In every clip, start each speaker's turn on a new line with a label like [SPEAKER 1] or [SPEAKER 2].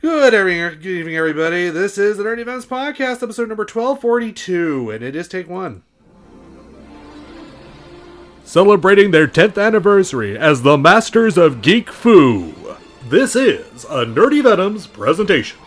[SPEAKER 1] Good evening, good evening, everybody. This is the Nerdy Venoms Podcast, episode number 1242, and it is take one. Celebrating their 10th anniversary as the Masters of Geek Foo, This is a Nerdy Venoms presentation.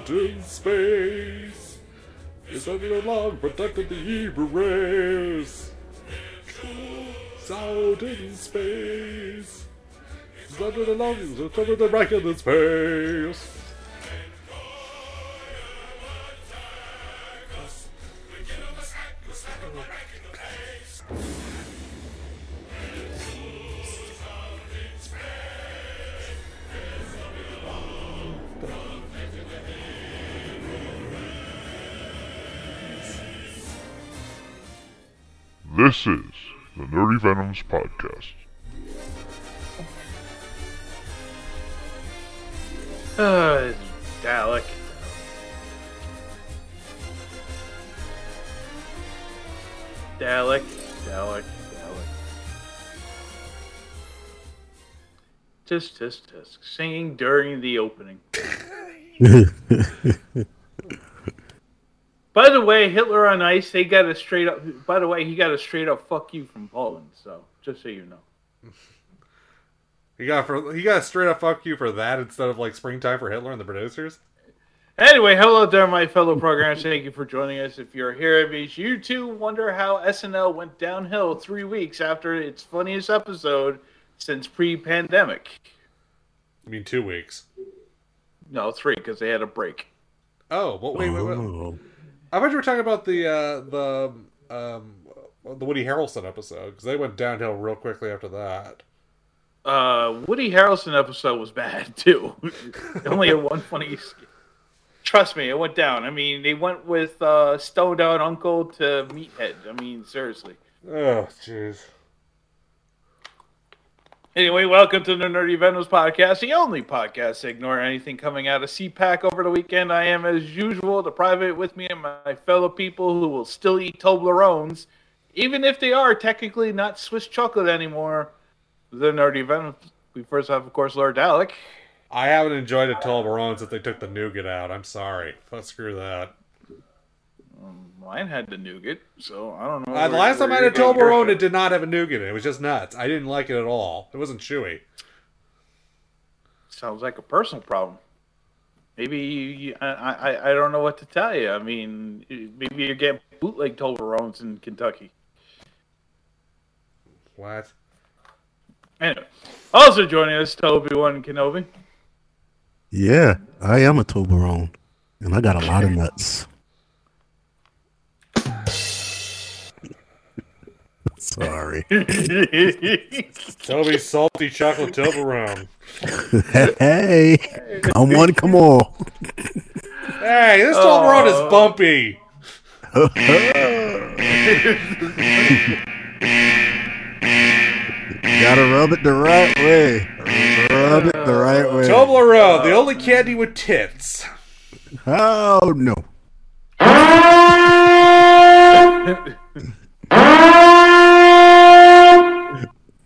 [SPEAKER 1] Out in space. It's under long protected the Hebrew race. Jews out in space. It's under the lungs, it's under the record in space.
[SPEAKER 2] This is the Nerdy Venoms Podcast.
[SPEAKER 3] Uh, Dalek. Dalek, Dalek, Dalek. Tisk, tisk, tisk. Singing during the opening. By the way, Hitler on Ice, they got a straight up. By the way, he got a straight up fuck you from Poland. So just so you know.
[SPEAKER 1] He got for he got a straight up fuck you for that instead of like springtime for Hitler and the producers.
[SPEAKER 3] Anyway, hello there, my fellow programmers. Thank you for joining us. If you're here, it means you too wonder how SNL went downhill three weeks after its funniest episode since pre-pandemic.
[SPEAKER 1] I mean, two weeks.
[SPEAKER 3] No, three because they had a break.
[SPEAKER 1] Oh, well, wait, wait, wait.
[SPEAKER 4] Oh.
[SPEAKER 1] I thought you were talking about the uh, the um, the Woody Harrelson episode because they went downhill real quickly after that.
[SPEAKER 3] Uh, Woody Harrelson episode was bad too. Only had one funny. Trust me, it went down. I mean, they went with uh, stoned out uncle to meathead. I mean, seriously.
[SPEAKER 1] Oh, jeez.
[SPEAKER 3] Anyway, welcome to the Nerdy Venoms podcast, the only podcast to ignore anything coming out of CPAC over the weekend. I am, as usual, the private with me and my fellow people who will still eat Toblerones, even if they are technically not Swiss chocolate anymore. The Nerdy Venoms. We first have, of course, Lord Dalek.
[SPEAKER 1] I haven't enjoyed a Toblerone since they took the nougat out. I'm sorry. Fuck, screw that.
[SPEAKER 3] Um, Mine had the nougat, so I don't know.
[SPEAKER 1] Uh, the last time I had a
[SPEAKER 3] you're getting your
[SPEAKER 1] Toblerone, it did not have a nougat. in it. It was just nuts. I didn't like it at all. It wasn't chewy.
[SPEAKER 3] Sounds like a personal problem. Maybe you, I, I I don't know what to tell you. I mean, maybe you're getting bootleg Toblerones in Kentucky.
[SPEAKER 1] What?
[SPEAKER 3] Anyway, also joining us, Toby One Kenobi.
[SPEAKER 4] Yeah, I am a Toblerone, and I got a lot of nuts. Sorry.
[SPEAKER 1] Toby's salty chocolate Toblerone.
[SPEAKER 4] hey, come one, come all.
[SPEAKER 1] Hey, this Toblerone
[SPEAKER 3] Oh.
[SPEAKER 1] is bumpy.
[SPEAKER 4] Gotta rub it the right way. Rub it the right way.
[SPEAKER 1] Toblerone, the only candy with tits.
[SPEAKER 4] Oh no.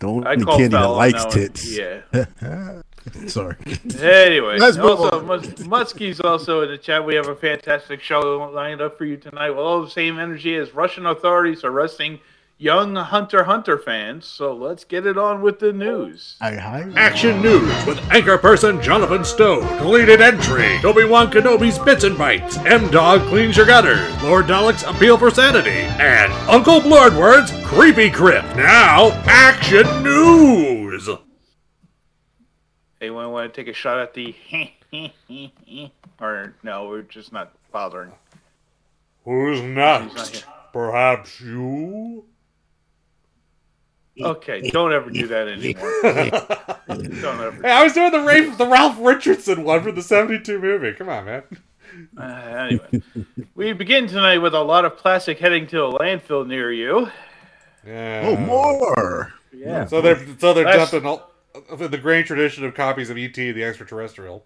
[SPEAKER 4] Don't
[SPEAKER 3] I call
[SPEAKER 4] that
[SPEAKER 3] foul
[SPEAKER 4] likes tits.
[SPEAKER 3] Yeah.
[SPEAKER 4] Sorry.
[SPEAKER 3] Anyway,
[SPEAKER 4] Let's move
[SPEAKER 3] also,
[SPEAKER 4] on.
[SPEAKER 3] Mus- Muskie's also in the chat. We have a fantastic show lined up for you tonight with all the same energy as Russian authorities arresting young Hunter Hunter fans. So let's get it on with the news.
[SPEAKER 4] Hi, hi.
[SPEAKER 5] Action news with anchor person Jonathan Stowe. Deleted entry. Obi-Wan Kenobi's bits and bites. M-Dog cleans your gutters. Lord Dalek's appeal for sanity. And Uncle Blurredword's creepy crypt. Now, action news.
[SPEAKER 3] Anyone want to take a shot at the or no? We're just not bothering.
[SPEAKER 5] Who's
[SPEAKER 3] He's not
[SPEAKER 5] next? Perhaps you?
[SPEAKER 3] Okay, don't ever do that anymore. don't ever.
[SPEAKER 5] Hey, I was doing the Rafe, the Ralph Richardson one from the '72 movie. Come on, man.
[SPEAKER 3] Uh, anyway, we begin tonight with a lot of plastic heading to a landfill near you.
[SPEAKER 5] Yeah.
[SPEAKER 4] Oh, more.
[SPEAKER 3] Yeah.
[SPEAKER 5] So they're so they're
[SPEAKER 3] That's-
[SPEAKER 5] dumping all, in the great tradition of copies of ET, the extraterrestrial.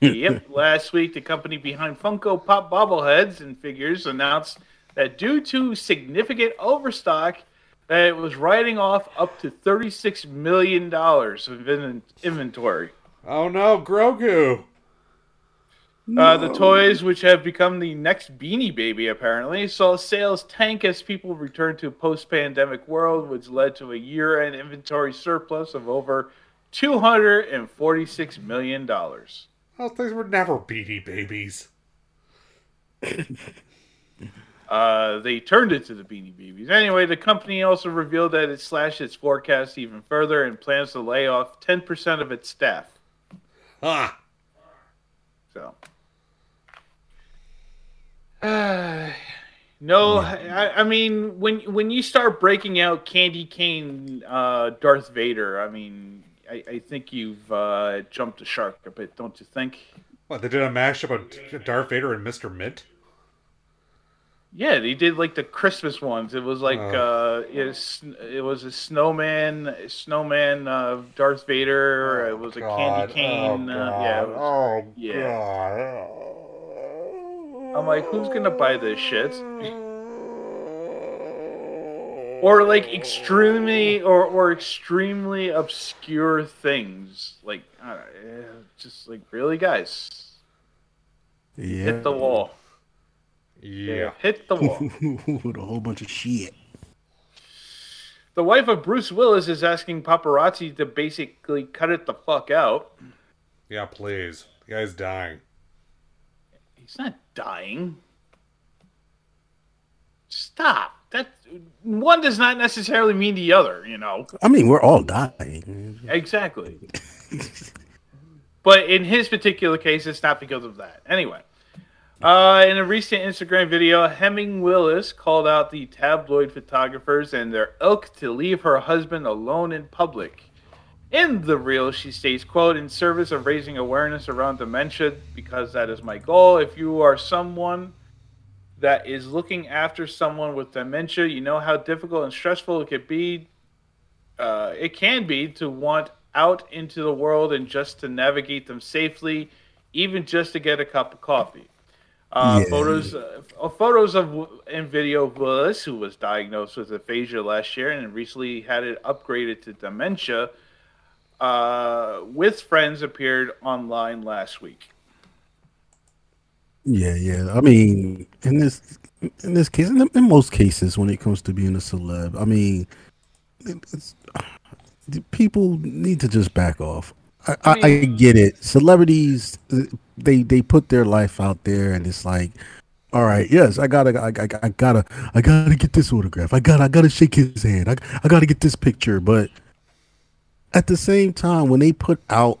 [SPEAKER 3] yep. Last week, the company behind Funko Pop bobbleheads and figures announced that due to significant overstock, that it was writing off up to $36 million of in- inventory.
[SPEAKER 5] Oh no, Grogu.
[SPEAKER 3] Uh, the toys, which have become the next Beanie Baby, apparently, saw sales tank as people returned to a post-pandemic world, which led to a year-end inventory surplus of over $246 million.
[SPEAKER 5] Those things were never Beanie Babies.
[SPEAKER 3] Uh, they turned it to the Beanie Babies. Anyway, the company also revealed that it slashed its forecast even further and plans to lay off 10% of its staff.
[SPEAKER 5] Ah,
[SPEAKER 3] So, uh, no, I, I mean when when you start breaking out Candy Cane, uh, Darth Vader, I mean, I, I think you've uh, jumped the shark a bit, don't you think?
[SPEAKER 5] what they did a mashup of Darth Vader and Mr. Mint.
[SPEAKER 3] Yeah, they did like the Christmas ones. It was like
[SPEAKER 5] Oh.
[SPEAKER 3] uh, it's, it was a snowman, snowman, uh, Darth Vader. it was a candy cane.
[SPEAKER 5] Oh,
[SPEAKER 3] uh, yeah, it was-
[SPEAKER 5] oh
[SPEAKER 3] yeah.
[SPEAKER 5] God.
[SPEAKER 3] I'm like, who's gonna buy this shit? or like extremely or or extremely obscure things. Like, uh, eh, just like really, guys,
[SPEAKER 4] Yeah.
[SPEAKER 3] hit the wall.
[SPEAKER 5] Yeah.
[SPEAKER 3] hit the wall.
[SPEAKER 4] With a whole bunch of shit.
[SPEAKER 3] The wife of Bruce Willis is asking paparazzi to basically cut it the fuck out.
[SPEAKER 5] Yeah, please. The guy's dying.
[SPEAKER 3] He's not dying. Stop. That one does not necessarily mean the other, you know.
[SPEAKER 4] I mean, we're all dying.
[SPEAKER 3] Exactly. but in his particular case, it's not because of that. Anyway, uh, in a recent Instagram video, Heming Willis called out the tabloid photographers and their ilk to leave her husband alone in public. In the reel, she states, quote, in service of raising awareness around dementia, because that is my goal. If you are someone that is looking after someone with dementia, you know how difficult and stressful it could be uh, it can be to want out into the world and just to navigate them safely, even just to get a cup of coffee. Uh,
[SPEAKER 4] Yeah.
[SPEAKER 3] Photos, uh, photos of and video of Willis, who was diagnosed with aphasia last year and recently had it upgraded to dementia, uh, with friends appeared online last week.
[SPEAKER 4] Yeah, yeah. I mean, in this in this case, in, in most cases, when it comes to being a celeb, I mean, it's, people need to just back off. I, I, I get it. Celebrities, they they put their life out there, and it's like, all right, yes, I gotta, I, I, I gotta, I gotta get this autograph. I gotta, I gotta shake his hand. I, I gotta get this picture. But at the same time, when they put out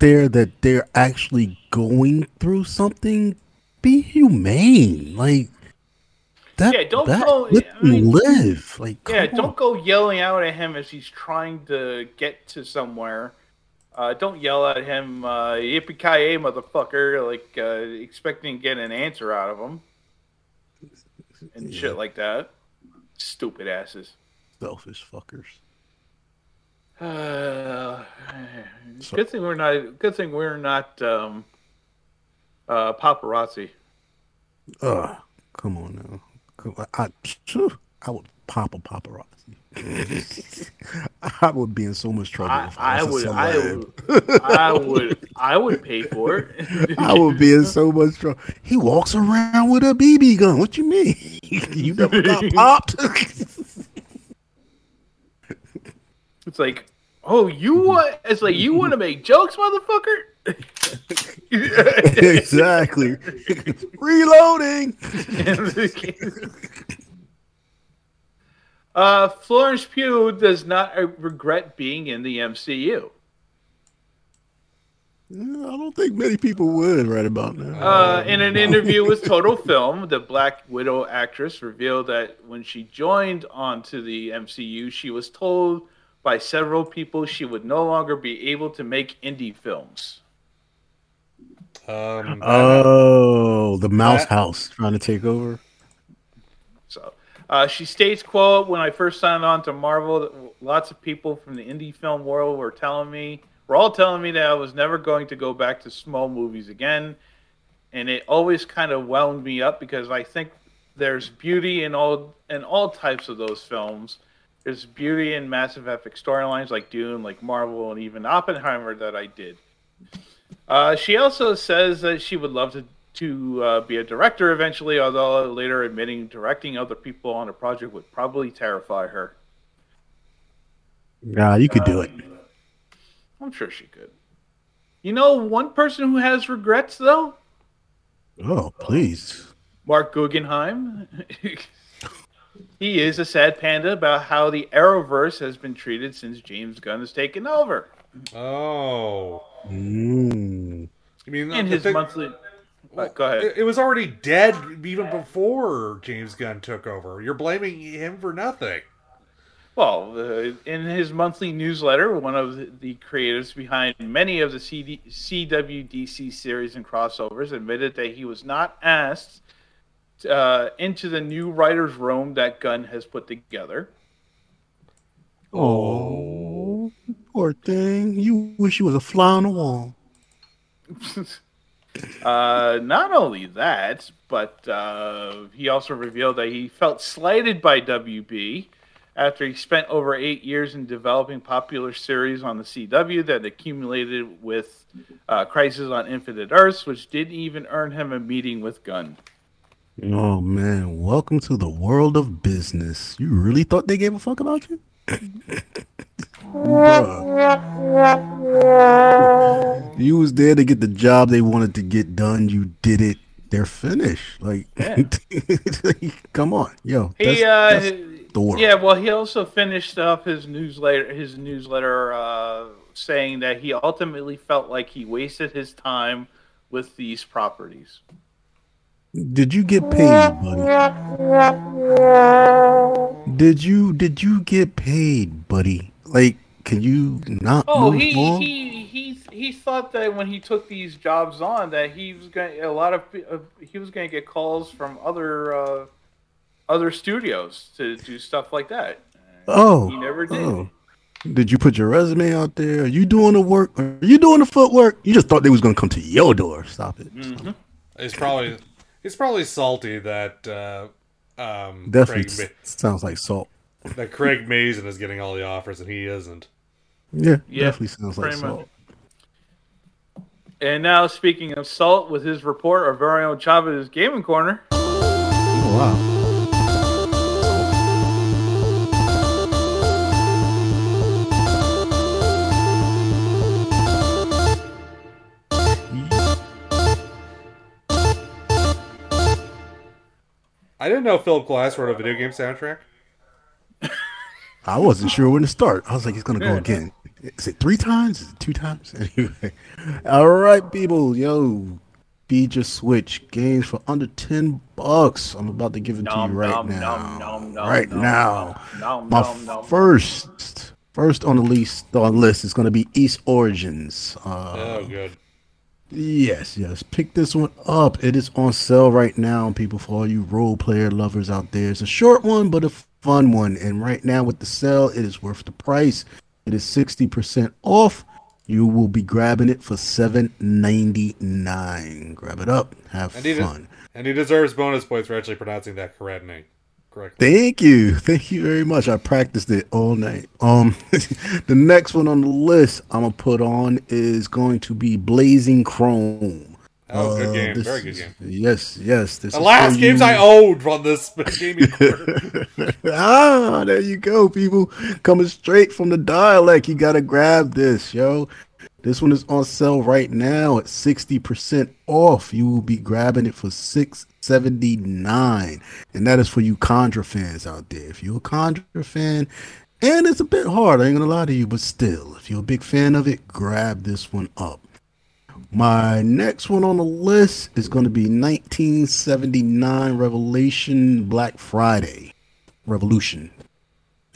[SPEAKER 4] there that they're actually going through something, be humane. Like that.
[SPEAKER 3] Yeah, don't
[SPEAKER 4] that,
[SPEAKER 3] go-
[SPEAKER 4] Let
[SPEAKER 3] I mean-
[SPEAKER 4] live. Like
[SPEAKER 3] Yeah, don't
[SPEAKER 4] on.
[SPEAKER 3] go yelling out at him as he's trying to get to somewhere. Uh, don't yell at him, uh, yippee ki motherfucker, like uh, expecting to get an answer out of him and shit like that. Stupid asses.
[SPEAKER 4] selfish fuckers.
[SPEAKER 3] Uh, good thing we're not. Good thing we're not um, uh, paparazzi.
[SPEAKER 4] Ugh, come on now. I, I, I would pop a paparazzi. I would be in so much trouble.
[SPEAKER 3] I,
[SPEAKER 4] if
[SPEAKER 3] I
[SPEAKER 4] a
[SPEAKER 3] would. I would. I would. I would pay for it.
[SPEAKER 4] I would be in so much trouble. He walks around with a BB gun. What you mean? you never got popped?
[SPEAKER 3] It's like, oh, you want? It's like you want to make jokes, motherfucker.
[SPEAKER 4] exactly. Reloading.
[SPEAKER 3] Uh, Florence Pugh does not uh, regret being in the MCU.
[SPEAKER 4] I don't think many people would right about now.
[SPEAKER 3] Uh, in an interview with Total Film, the Black Widow actress revealed that when she joined onto the MCU, she was told by several people she would no longer be able to make indie films.
[SPEAKER 5] Um,
[SPEAKER 4] oh, the Mouse
[SPEAKER 5] that-
[SPEAKER 4] House trying to take over.
[SPEAKER 3] So uh, she states, "quote When I first signed on to Marvel, lots of people from the indie film world were telling me, were all telling me that I was never going to go back to small movies again, and it always kind of wound me up because I think there's beauty in all in all types of those films. There's beauty in massive epic storylines like Dune, like Marvel, and even Oppenheimer that I did." Uh, she also says that she would love to to uh, be a director eventually, although later admitting directing other people on a project would probably terrify her.
[SPEAKER 4] Nah, you could do it.
[SPEAKER 3] I'm sure she could. You know, one person who has regrets though,
[SPEAKER 4] Oh, please.
[SPEAKER 3] Marc Guggenheim. he is a sad panda about how the Arrowverse has been treated since James Gunn has taken over.
[SPEAKER 5] oh,
[SPEAKER 4] Mm.
[SPEAKER 5] I mean,
[SPEAKER 3] In
[SPEAKER 5] the
[SPEAKER 3] his
[SPEAKER 5] thing-
[SPEAKER 3] monthly, Uh, go ahead.
[SPEAKER 5] It, it was already dead even before James Gunn took over. You're blaming him for nothing.
[SPEAKER 3] Well, uh, in his monthly newsletter, one of the- the creatives behind many of the CD, CWDC series and crossovers admitted that he was not asked uh, into the new writer's room that Gunn has put together.
[SPEAKER 4] Oh, poor thing. You wish you was a fly on the wall.
[SPEAKER 3] Uh, not only that, but uh, he also revealed that he felt slighted by WB after he spent over eight years in developing popular series on the CW that accumulated with uh, Crisis on Infinite Earths, which didn't even earn him a meeting with Gunn.
[SPEAKER 4] Oh man, welcome to the world of business. You really thought they gave a fuck about you? Bruh. You was there to get the job they wanted to get done. You did it. They're finished. Like, come on, yo.
[SPEAKER 3] He,
[SPEAKER 4] that's-
[SPEAKER 3] uh,
[SPEAKER 4] that's the world.
[SPEAKER 3] yeah, well, he also finished up his newsletter, his newsletter, uh, saying that he ultimately felt like he wasted his time with these properties.
[SPEAKER 4] Did you get paid, buddy? Did you did you get paid, buddy? Like, can you not
[SPEAKER 3] Oh,
[SPEAKER 4] move
[SPEAKER 3] he,
[SPEAKER 4] on?
[SPEAKER 3] he he he thought that when he took these jobs on, that he was going to a lot of uh, he was going to get calls from other uh, other studios to do stuff like that.
[SPEAKER 4] oh,
[SPEAKER 3] he never did.
[SPEAKER 4] oh. Did you put your resume out there? Are you doing the work? Are you doing the footwork? You just thought they was gonna come to your door. Stop it.
[SPEAKER 3] Mm-hmm.
[SPEAKER 5] He's probably he's probably salty that uh, um,
[SPEAKER 4] Definitely
[SPEAKER 5] Craig,
[SPEAKER 4] sounds like salt.
[SPEAKER 5] Ma- that Craig Mazin is getting all the offers and he isn't.
[SPEAKER 4] Yeah,
[SPEAKER 3] Yeah,
[SPEAKER 4] definitely sounds like
[SPEAKER 3] pretty much.
[SPEAKER 4] salt.
[SPEAKER 3] And now, speaking of salt, with his report, our very own Chavez Gaming Corner.
[SPEAKER 4] Oh, wow.
[SPEAKER 5] I didn't know Philip Glass wrote a video game soundtrack.
[SPEAKER 4] I wasn't sure when to start. I was like, he's gonna go again. Is it three times? Is it two times? Anyway, all right, people, yo, beat your Switch games for under ten bucks. I'm about to give it to you right
[SPEAKER 3] nom,
[SPEAKER 4] now.
[SPEAKER 3] nom, nom, nom,
[SPEAKER 4] right
[SPEAKER 3] nom,
[SPEAKER 4] now,
[SPEAKER 3] nom,
[SPEAKER 4] my
[SPEAKER 3] nom, nom.
[SPEAKER 4] first, first on the list on the list is gonna be Ys Origins. Uh,
[SPEAKER 5] Oh, good.
[SPEAKER 4] Yes, yes. Pick this one up. It is on sale right now, people. For all you role player lovers out there, it's a short one but a fun one. And right now with the sale, it is worth the price. It is sixty percent off. You will be grabbing it for seven ninety nine. Grab it up. Have
[SPEAKER 5] And
[SPEAKER 4] fun.
[SPEAKER 5] de- and he deserves bonus points for actually pronouncing that correctly. Correctly.
[SPEAKER 4] Thank you. Thank you very much. I practiced it all night. Um the next one on the list I'm gonna put on is going to be Blazing Chrome.
[SPEAKER 5] Oh, good
[SPEAKER 4] Uh,
[SPEAKER 5] game.
[SPEAKER 4] this
[SPEAKER 5] Very good
[SPEAKER 4] is-
[SPEAKER 5] game.
[SPEAKER 4] Yes, yes. This
[SPEAKER 5] The last games
[SPEAKER 4] you.
[SPEAKER 5] I owned from this gaming
[SPEAKER 4] ah, there you go, people. Coming straight from the dialect. You gotta grab this, yo. This one is on sale right now at 60% off. You will be grabbing it for 679 And that is for you Contra fans out there. If you're a Contra fan, and it's a bit hard, I ain't gonna lie to you, but still, if you're a big fan of it, grab this one up. My next one on the list is going to be 1979 Revelation Black Friday. Revolution.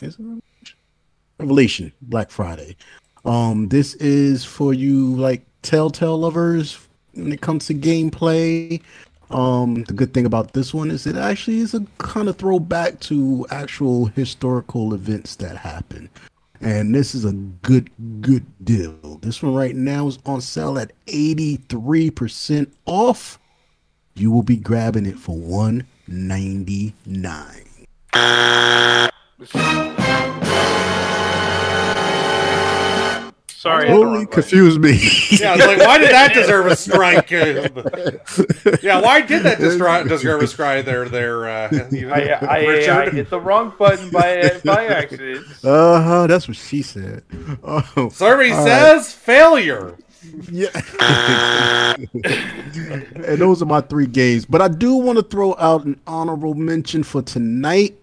[SPEAKER 4] Is it Revolution? Revelation Black Friday. Um, this is for you like Telltale lovers when it comes to gameplay. Um, the good thing about this one is it actually is a kind of throwback to actual historical events that happened. And this is a good, good deal. This one right now is on sale at 83% off. You will be grabbing it for 199
[SPEAKER 3] Sorry. I had the
[SPEAKER 4] Holy
[SPEAKER 3] wrong
[SPEAKER 4] confused me.
[SPEAKER 5] yeah, it's like, why did that deserve a strike? yeah, why did that destri- deserve a strike there, there, uh, you know,
[SPEAKER 3] button. I, I, I hit the wrong button by by accident.
[SPEAKER 4] Uh huh. That's what she said. Oh,
[SPEAKER 5] Survey
[SPEAKER 4] All
[SPEAKER 5] says failure.
[SPEAKER 4] yeah. and those are my three games. But I do want to throw out an honorable mention for tonight,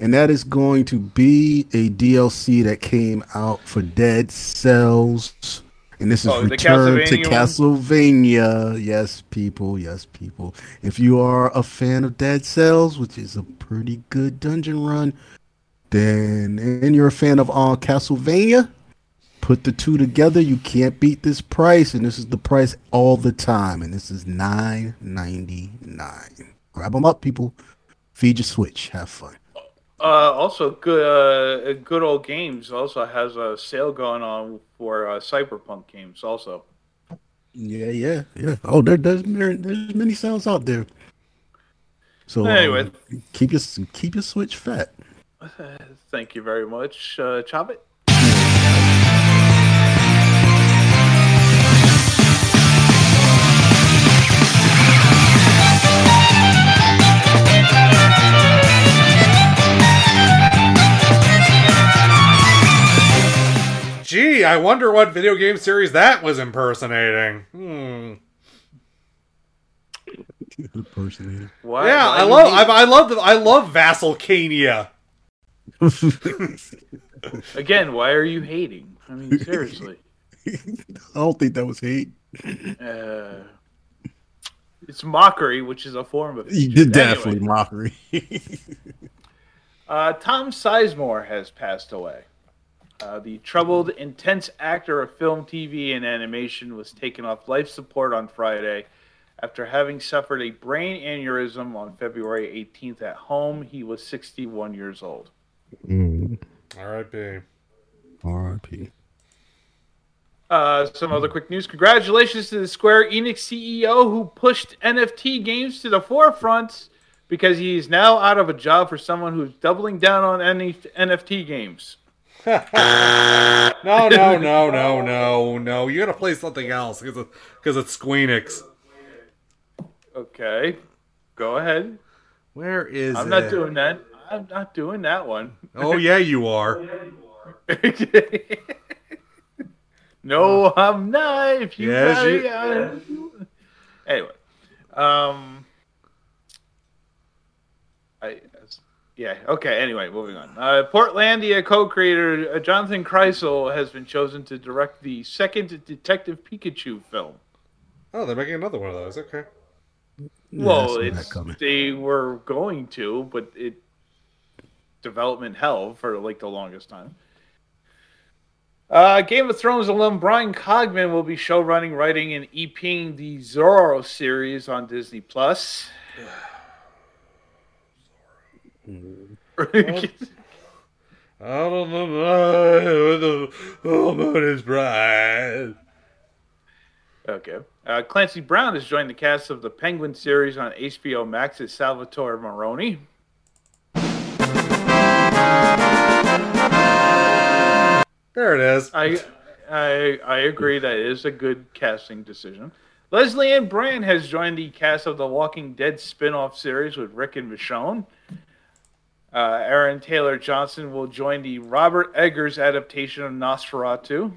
[SPEAKER 4] and that is going to be a DLC that came out for Dead Cells. And this is
[SPEAKER 3] Oh,
[SPEAKER 4] Return to
[SPEAKER 3] Castlevania.
[SPEAKER 4] Yes, people. Yes, people. If you are a fan of Dead Cells, which is a pretty good dungeon run, then and you're a fan of uh, Castlevania, put the two together. You can't beat this price, and this is the price all the time. And this is nine ninety nine. Grab them up, people. Feed your Switch. Have fun.
[SPEAKER 3] Uh, also, good uh, good old games also has a sale going on for uh, cyberpunk games. Also,
[SPEAKER 4] Yeah, yeah, yeah. Oh, there, there's mar- there's many sales out there. So
[SPEAKER 3] Anyway.
[SPEAKER 4] um, keep your keep your Switch fat.
[SPEAKER 3] thank you very much, uh, Chop it.
[SPEAKER 5] Gee, I wonder what video game series that was impersonating. Hmm.
[SPEAKER 4] Impersonator.
[SPEAKER 3] Why,
[SPEAKER 5] yeah,
[SPEAKER 3] why
[SPEAKER 5] I love,
[SPEAKER 3] we-
[SPEAKER 5] I, I love, the, I love Vassalcania.
[SPEAKER 3] Again, why are you hating? I mean, seriously.
[SPEAKER 4] I don't think that was hate.
[SPEAKER 3] Uh, it's mockery, which is a form of
[SPEAKER 4] You did definitely
[SPEAKER 3] Anyway,
[SPEAKER 4] mockery.
[SPEAKER 3] uh, Tom Sizemore has passed away. Uh, the troubled, intense actor of film, TV, and animation was taken off life support on Friday after having suffered a brain aneurysm on February 18th at home. He was 61 years old.
[SPEAKER 4] mm,
[SPEAKER 5] R.I.P.
[SPEAKER 4] R.I.P.
[SPEAKER 3] Uh, some other quick news. Congratulations to the Square Enix CEO who pushed NFT games to the forefront because he is now out of a job for someone who's doubling down on any NFT games.
[SPEAKER 5] No, no, no, no, no, no. You gotta play something else because because it's Squeenix.
[SPEAKER 3] Okay, go ahead.
[SPEAKER 5] Where is
[SPEAKER 3] I'm
[SPEAKER 5] it?
[SPEAKER 3] not doing that. I'm not doing that one.
[SPEAKER 5] Oh yeah, you are.
[SPEAKER 3] no, I'm not. If you,
[SPEAKER 5] Yes, you-
[SPEAKER 3] anyway, um, I yeah okay. Anyway, moving on. Uh, Portlandia co-creator uh, Jonathan Krisel has been chosen to direct the second Detective Pikachu film.
[SPEAKER 5] Oh, they're making another one of those. Okay.
[SPEAKER 3] Well,
[SPEAKER 4] saw that
[SPEAKER 3] it's they were going to, but it development hell for like the longest time. Uh, Game of Thrones alum Bryan Cogman will be show running, writing, and EPing the Zorro series on Disney Plus.
[SPEAKER 5] I don't know. The full moon is bright.
[SPEAKER 3] okay. Uh, Clancy Brown has joined the cast of the Penguin series on HBO Max as Salvatore Maroni.
[SPEAKER 5] There it is.
[SPEAKER 3] I, I, I agree that is a good casting decision. Lesley-Ann Brandt has joined the cast of the Walking Dead spin-off series with Rick and Michonne. Uh, Aaron Taylor Johnson will join the Robert Eggers adaptation of Nosferatu.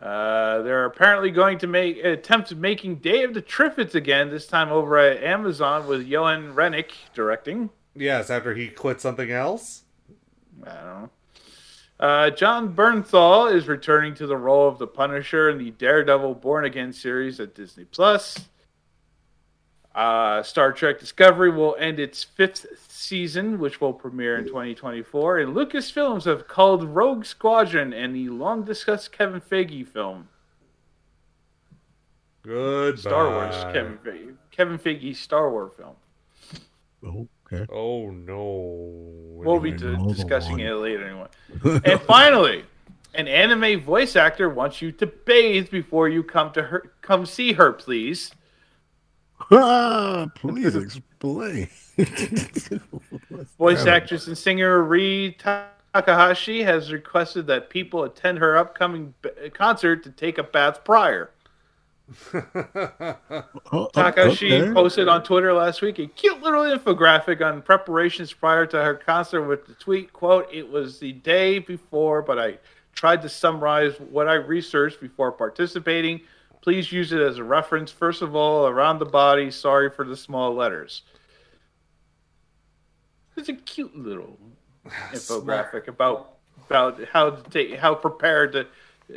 [SPEAKER 3] Uh, they're apparently going to make attempt at making Day of the Triffids again, this time over at Amazon with Johan Renck directing.
[SPEAKER 1] Yes, after he quit something else.
[SPEAKER 3] I don't know. Uh, Jon Bernthal is returning to the role of the Punisher in the Daredevil Born Again series at Disney Plus. Uh, Star Trek Discovery will end its fifth season, which will premiere in 2024. And Lucasfilms have called Rogue Squadron and the long discussed Kevin Feige film.
[SPEAKER 1] Good.
[SPEAKER 3] Star Wars Kevin Feige. Kevin Feige's Star Wars film.
[SPEAKER 4] Okay.
[SPEAKER 1] Oh no.
[SPEAKER 3] We'll be d- discussing it later anyway. and finally, an anime voice actor wants you to bathe before you come to her. Come see her, please.
[SPEAKER 4] Ah, please explain.
[SPEAKER 3] Voice actress and singer Rie Takahashi has requested that people attend her upcoming b- concert to take a bath prior.
[SPEAKER 4] Oh,
[SPEAKER 3] Takahashi
[SPEAKER 4] okay.
[SPEAKER 3] posted on Twitter last week a cute little infographic on preparations prior to her concert with the tweet, quote, It was the day before, but I tried to summarize what I researched before participating. Please use it as a reference. First of all, around the body, sorry for the small letters. It's a cute little infographic about about how to take how prepared to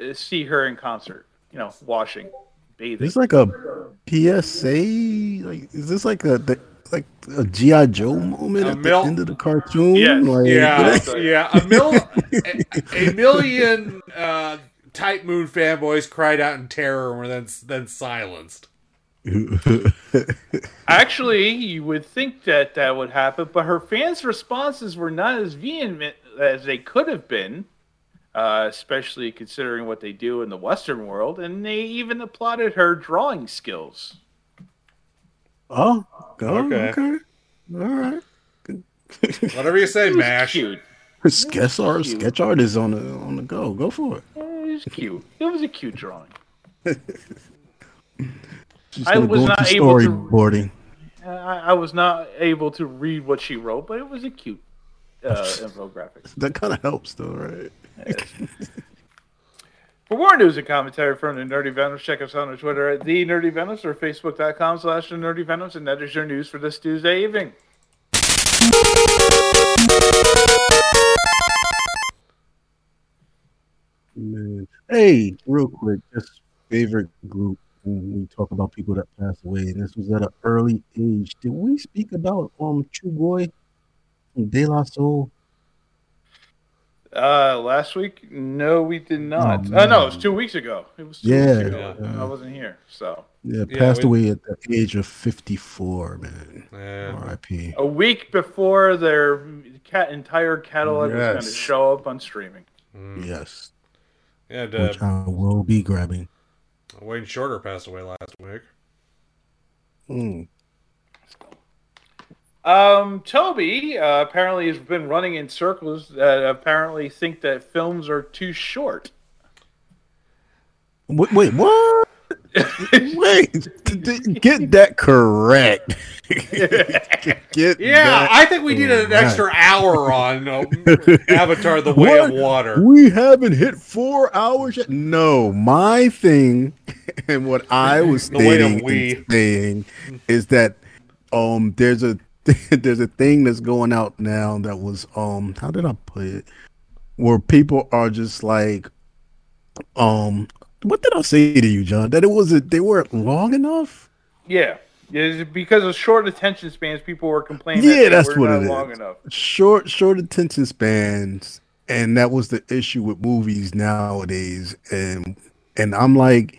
[SPEAKER 3] uh, see her in concert. You know, washing, bathing.
[SPEAKER 4] It's like a PSA. Like, is this like a the, like a GI Joe moment
[SPEAKER 1] A
[SPEAKER 4] at
[SPEAKER 1] mil-
[SPEAKER 4] the end of the cartoon?
[SPEAKER 3] Yes.
[SPEAKER 4] Like,
[SPEAKER 1] Yeah, yeah. A mil, a, a million uh, Type Moon fanboys cried out in terror and were then then silenced.
[SPEAKER 3] Actually, you would think that that would happen, but her fans' responses were not as vehement as they could have been, uh, especially considering what they do in the Western world, and they even applauded her drawing skills.
[SPEAKER 4] oh, oh,
[SPEAKER 1] Okay.
[SPEAKER 4] okay. All right.
[SPEAKER 1] Whatever you say, Mash.
[SPEAKER 3] cute.
[SPEAKER 4] sketch art, sketch art is on the on the go. Go for it.
[SPEAKER 3] It was cute. It was a cute drawing. I was not able to-
[SPEAKER 4] storyboarding.
[SPEAKER 3] I, I was not able to read what she wrote, but it was a cute uh, infographic.
[SPEAKER 4] That kind of helps, though, right?
[SPEAKER 3] For more news and commentary from the Nerdy Venoms, check us out on Twitter at the Nerdy Venoms or Facebook.com slash the Nerdy Venoms, and that is your news for this Tuesday evening.
[SPEAKER 4] Man. Hey, real quick, just favorite group when we talk about people that passed away, and this was at an early age. Did we speak about um Trugoy from De La Soul?
[SPEAKER 3] Uh, last week? No, we did not.
[SPEAKER 4] Oh,
[SPEAKER 3] uh, no, it was two weeks ago. It was two
[SPEAKER 4] Yeah,
[SPEAKER 3] weeks ago.
[SPEAKER 4] yeah.
[SPEAKER 3] I wasn't here, so.
[SPEAKER 4] Yeah,
[SPEAKER 1] Yeah,
[SPEAKER 4] passed
[SPEAKER 1] we-
[SPEAKER 4] away at the age of fifty-four. Man,
[SPEAKER 1] Yeah.
[SPEAKER 4] R.I.P.
[SPEAKER 3] A week before their cat entire catalog was going to show up on streaming.
[SPEAKER 4] Yes,
[SPEAKER 1] And uh,
[SPEAKER 4] which I will be grabbing.
[SPEAKER 1] Wayne Shorter passed away last week.
[SPEAKER 4] Mm.
[SPEAKER 3] Um, Toby uh, apparently has been running in circles that apparently think that films are too short.
[SPEAKER 4] Wait, wait, what? Wait, get that correct. get
[SPEAKER 1] Yeah, I think we needed an extra hour on uh, Avatar: The Way
[SPEAKER 4] What?
[SPEAKER 1] of Water.
[SPEAKER 4] We haven't hit four hours yet. No, my thing and what I was
[SPEAKER 1] The way of
[SPEAKER 4] stating
[SPEAKER 1] we.
[SPEAKER 4] saying is that um there's a there's a thing that's going out now that was um how did I put it where people are just like um what did I say to you, John? That it wasn't they weren't long enough.
[SPEAKER 3] Yeah. It's because of short attention spans, people were complaining.
[SPEAKER 4] Yeah,
[SPEAKER 3] that
[SPEAKER 4] that's what it
[SPEAKER 3] long
[SPEAKER 4] is.
[SPEAKER 3] enough.
[SPEAKER 4] short short attention spans and that was the issue with movies nowadays and and i'm like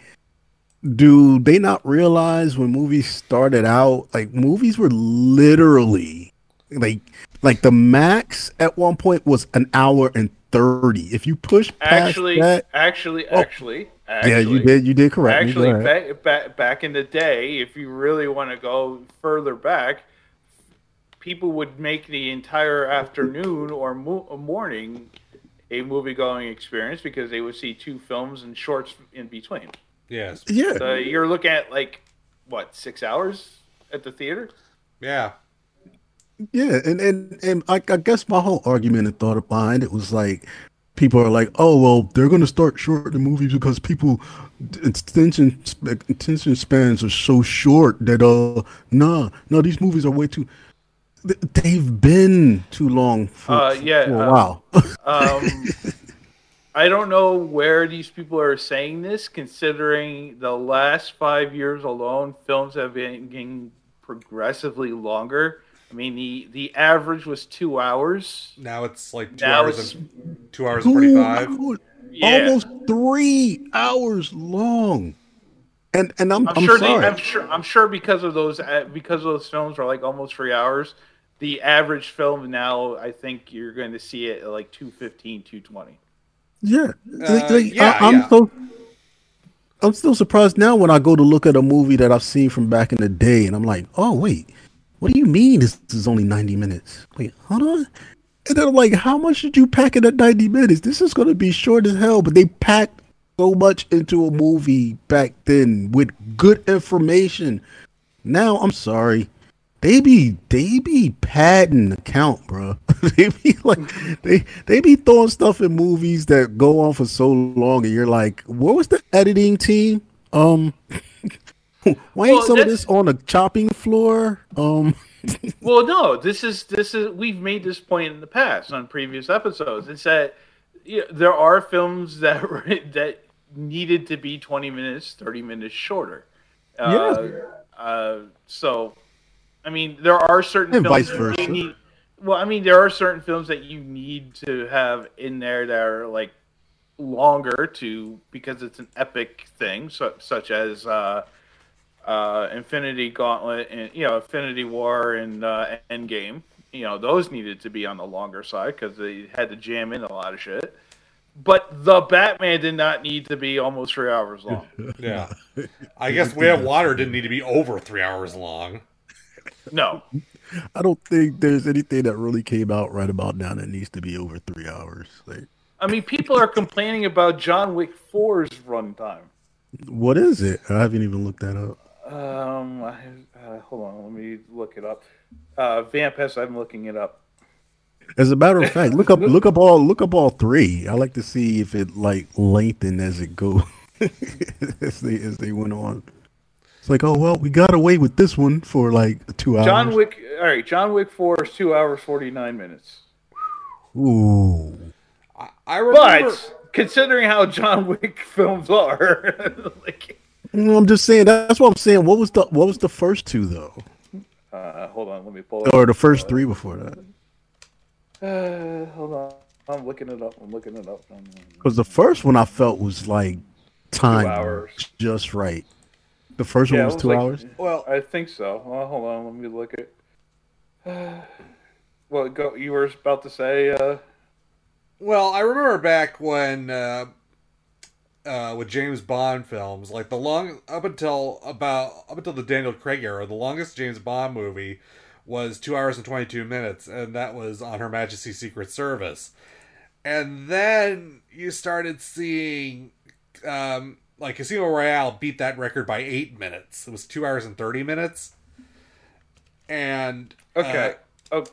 [SPEAKER 4] do they not realize when movies started out like movies were literally like like the max at one point was an hour and 30 if you push past
[SPEAKER 3] Actually,
[SPEAKER 4] that
[SPEAKER 3] actually,
[SPEAKER 4] Oh.
[SPEAKER 3] actually, actually,
[SPEAKER 4] yeah you did you did correct
[SPEAKER 3] Actually,
[SPEAKER 4] ahead.
[SPEAKER 3] back, back back in the day, if you really want to go further back, people would make the entire afternoon or mo- morning a movie going experience because they would see two films and shorts in between.
[SPEAKER 1] Yes.
[SPEAKER 4] Yeah,
[SPEAKER 3] So you're looking at like what six hours at the theater?
[SPEAKER 1] Yeah.
[SPEAKER 4] yeah, and and and I, I guess my whole argument and thought behind it was like, people are like, oh well, they're gonna start shortening movies because people attention attention spans are so short that uh, nah, no, these movies are way too. They've been too long for,
[SPEAKER 3] Uh, yeah,
[SPEAKER 4] for a
[SPEAKER 3] uh,
[SPEAKER 4] while.
[SPEAKER 3] Um, I don't know where these people are saying this, considering the last five years alone, films have been getting progressively longer. I mean, the the average was two hours.
[SPEAKER 1] Now it's like two
[SPEAKER 3] Now
[SPEAKER 1] hours and two hours and forty
[SPEAKER 4] Two
[SPEAKER 3] yeah.
[SPEAKER 4] almost three hours long. And and I'm,
[SPEAKER 3] I'm,
[SPEAKER 4] I'm,
[SPEAKER 3] sure. They. I'm sure. I'm sure because of those uh, because those films are like almost three hours. The average film now, I think you're going to see it at like 215, 220.
[SPEAKER 4] Yeah,
[SPEAKER 1] Uh,
[SPEAKER 4] like,
[SPEAKER 1] yeah,
[SPEAKER 4] I, am
[SPEAKER 1] yeah.
[SPEAKER 4] so. I'm still surprised now when I go to look at a movie that I've seen from back in the day, and I'm like, oh wait, what do you mean this is only 90 minutes? Wait, hold on. And then I'm like, how much did you pack in that 90 minutes? This is gonna be short as hell, but they packed so much into a movie back then with good information. Now I'm sorry. They be they be padding the count, bro. they be like they they be throwing stuff in movies that go on for so long, and you're like, what was the editing team? Um, why ain't
[SPEAKER 3] Well,
[SPEAKER 4] some of this on a chopping floor? Um,
[SPEAKER 3] Well, no, this is this is we've made this point in the past on previous episodes. It's that you know, there are films that were, that needed to be 20 minutes, 30 minutes shorter. Uh, uh, so, I mean, there are certain
[SPEAKER 4] And
[SPEAKER 3] films
[SPEAKER 4] vice
[SPEAKER 3] that you
[SPEAKER 4] versa.
[SPEAKER 3] need- well, I mean, there are certain films that you need to have in there that are like longer to because it's an epic thing, so, such as uh, uh, Infinity Gauntlet and you know Infinity War and uh, Endgame. You know those needed to be on the longer side because they had to jam in a lot of shit. But the Batman did not need to be almost three hours long.
[SPEAKER 1] Yeah. I guess Way of Water didn't need to be over three hours long.
[SPEAKER 3] No,
[SPEAKER 4] I don't think there's anything that really came out right about now that needs to be over three hours. Like,
[SPEAKER 3] I mean people are complaining about John Wick 4's runtime.
[SPEAKER 4] what is it? I haven't even looked that up.
[SPEAKER 3] Um, I, uh, hold on, let me look it up. Uh, Vamp Vampest, I'm looking it up.
[SPEAKER 4] As a matter of fact, look up look up all look up all three. I like to see if it like lengthened as it go as they as they went on. It's like, oh well, we got away with this one for like two hours.
[SPEAKER 3] John Wick, all right, John Wick 4 is two hours, 49 minutes.
[SPEAKER 4] Ooh.
[SPEAKER 1] I, I remember.
[SPEAKER 3] But considering how John Wick films are, like,
[SPEAKER 4] No, I'm just saying that's what I'm saying. What was the what was the first two though?
[SPEAKER 3] uh, hold on, let me pull it.
[SPEAKER 4] Or the first three before that?
[SPEAKER 3] Uh, hold on, I'm looking it up. I'm looking it up.
[SPEAKER 4] Because the first one I felt was like time
[SPEAKER 3] hours.
[SPEAKER 4] just right. The first
[SPEAKER 3] Yeah,
[SPEAKER 4] one was
[SPEAKER 3] was
[SPEAKER 4] two
[SPEAKER 3] like-
[SPEAKER 4] hours.
[SPEAKER 1] Well,
[SPEAKER 3] I think so. Well, hold on, let me look at. well, go. You were about to say. Uh,
[SPEAKER 1] well, I remember back when uh, uh, with James Bond films, like the long up until about up until the Daniel Craig era, the longest James Bond movie was two hours and twenty two minutes, and that was on Her Majesty's Secret Service. And then you started seeing um, like Casino Royale beat that record by eight minutes. It was two hours and thirty minutes. And
[SPEAKER 3] okay.
[SPEAKER 1] uh,
[SPEAKER 3] oh.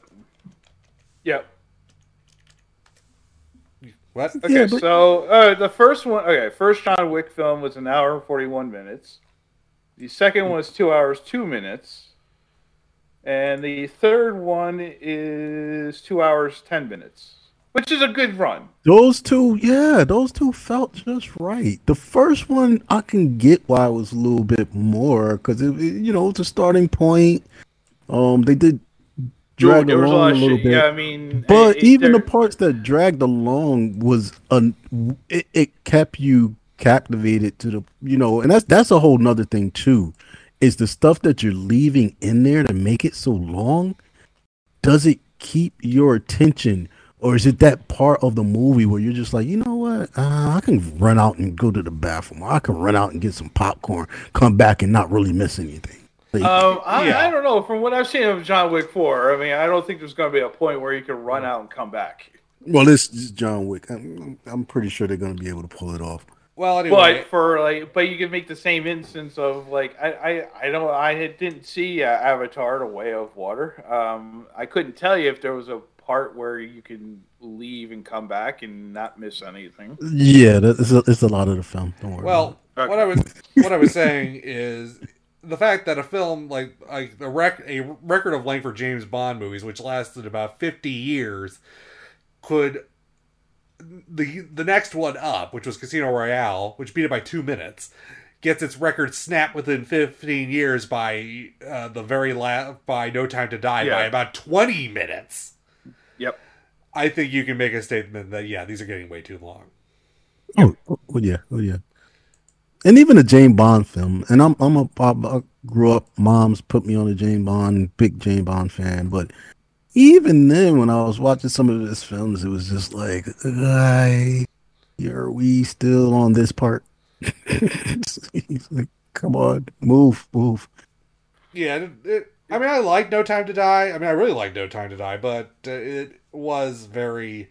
[SPEAKER 3] Yeah.
[SPEAKER 1] What?
[SPEAKER 3] Okay.
[SPEAKER 4] Yeah, but-
[SPEAKER 3] so uh, the first one. Okay, first John Wick film was an hour and forty-one minutes. The second one was two hours two minutes, and the third one is two hours ten minutes, which is a good run.
[SPEAKER 4] Those two, yeah, those two felt just right. The first one, I can get why it was a little bit more because it- you know, it's a starting point. Um, they did drag
[SPEAKER 3] there was a
[SPEAKER 4] along a little
[SPEAKER 3] shit.
[SPEAKER 4] bit,
[SPEAKER 3] Yeah, I mean,
[SPEAKER 4] but
[SPEAKER 3] it- it-
[SPEAKER 4] even the parts that dragged along was un, it, it kept you captivated to the you know, and that's that's a whole nother thing too. Is the stuff that you're leaving in there to make it so long? Does it keep your attention? Or is it that part of the movie where you're just like, you know what? Uh, I can run out and go to the bathroom. I can run out and get some popcorn, come back and not really miss anything. Like,
[SPEAKER 3] Um, I,
[SPEAKER 1] Yeah.
[SPEAKER 3] I don't know. From what I've seen of John Wick 4, I mean, I don't think there's going to be a point where you can run out and come back.
[SPEAKER 4] well, this is John Wick. I'm, I'm pretty sure they're going to be able to pull it off.
[SPEAKER 1] Well, anyway,
[SPEAKER 3] But for like, but you can make the same instance of like, I, I, I don't, I didn't see uh, Avatar: The Way of Water. Um, I couldn't tell you if there was a part where you can leave and come back and not miss anything.
[SPEAKER 4] Yeah, it's a, it's a lot of the film. Don't worry.
[SPEAKER 1] Well, what I was what I was saying is the fact that a film like like the rec- a record of length for James Bond movies, which lasted about fifty years, could the the next one up, which was Casino Royale, which beat it by two minutes, gets its record snapped within fifteen years by uh, the very last by No Time to Die by about twenty minutes.
[SPEAKER 3] Yep.
[SPEAKER 1] I think you can make a statement that yeah, these are getting way too long.
[SPEAKER 4] Oh, oh yeah, oh yeah. And even a Jane Bond film, and I'm I'm a I grew up. Mom's put me on a Jane Bond, big Jane Bond fan. But even then, when I was watching some of his films, it was just like, I, are we still on this part? He's like, come on, move, move.
[SPEAKER 1] Yeah, it, it, I mean, I like No Time to Die. I mean, I really like No Time to Die, but it was very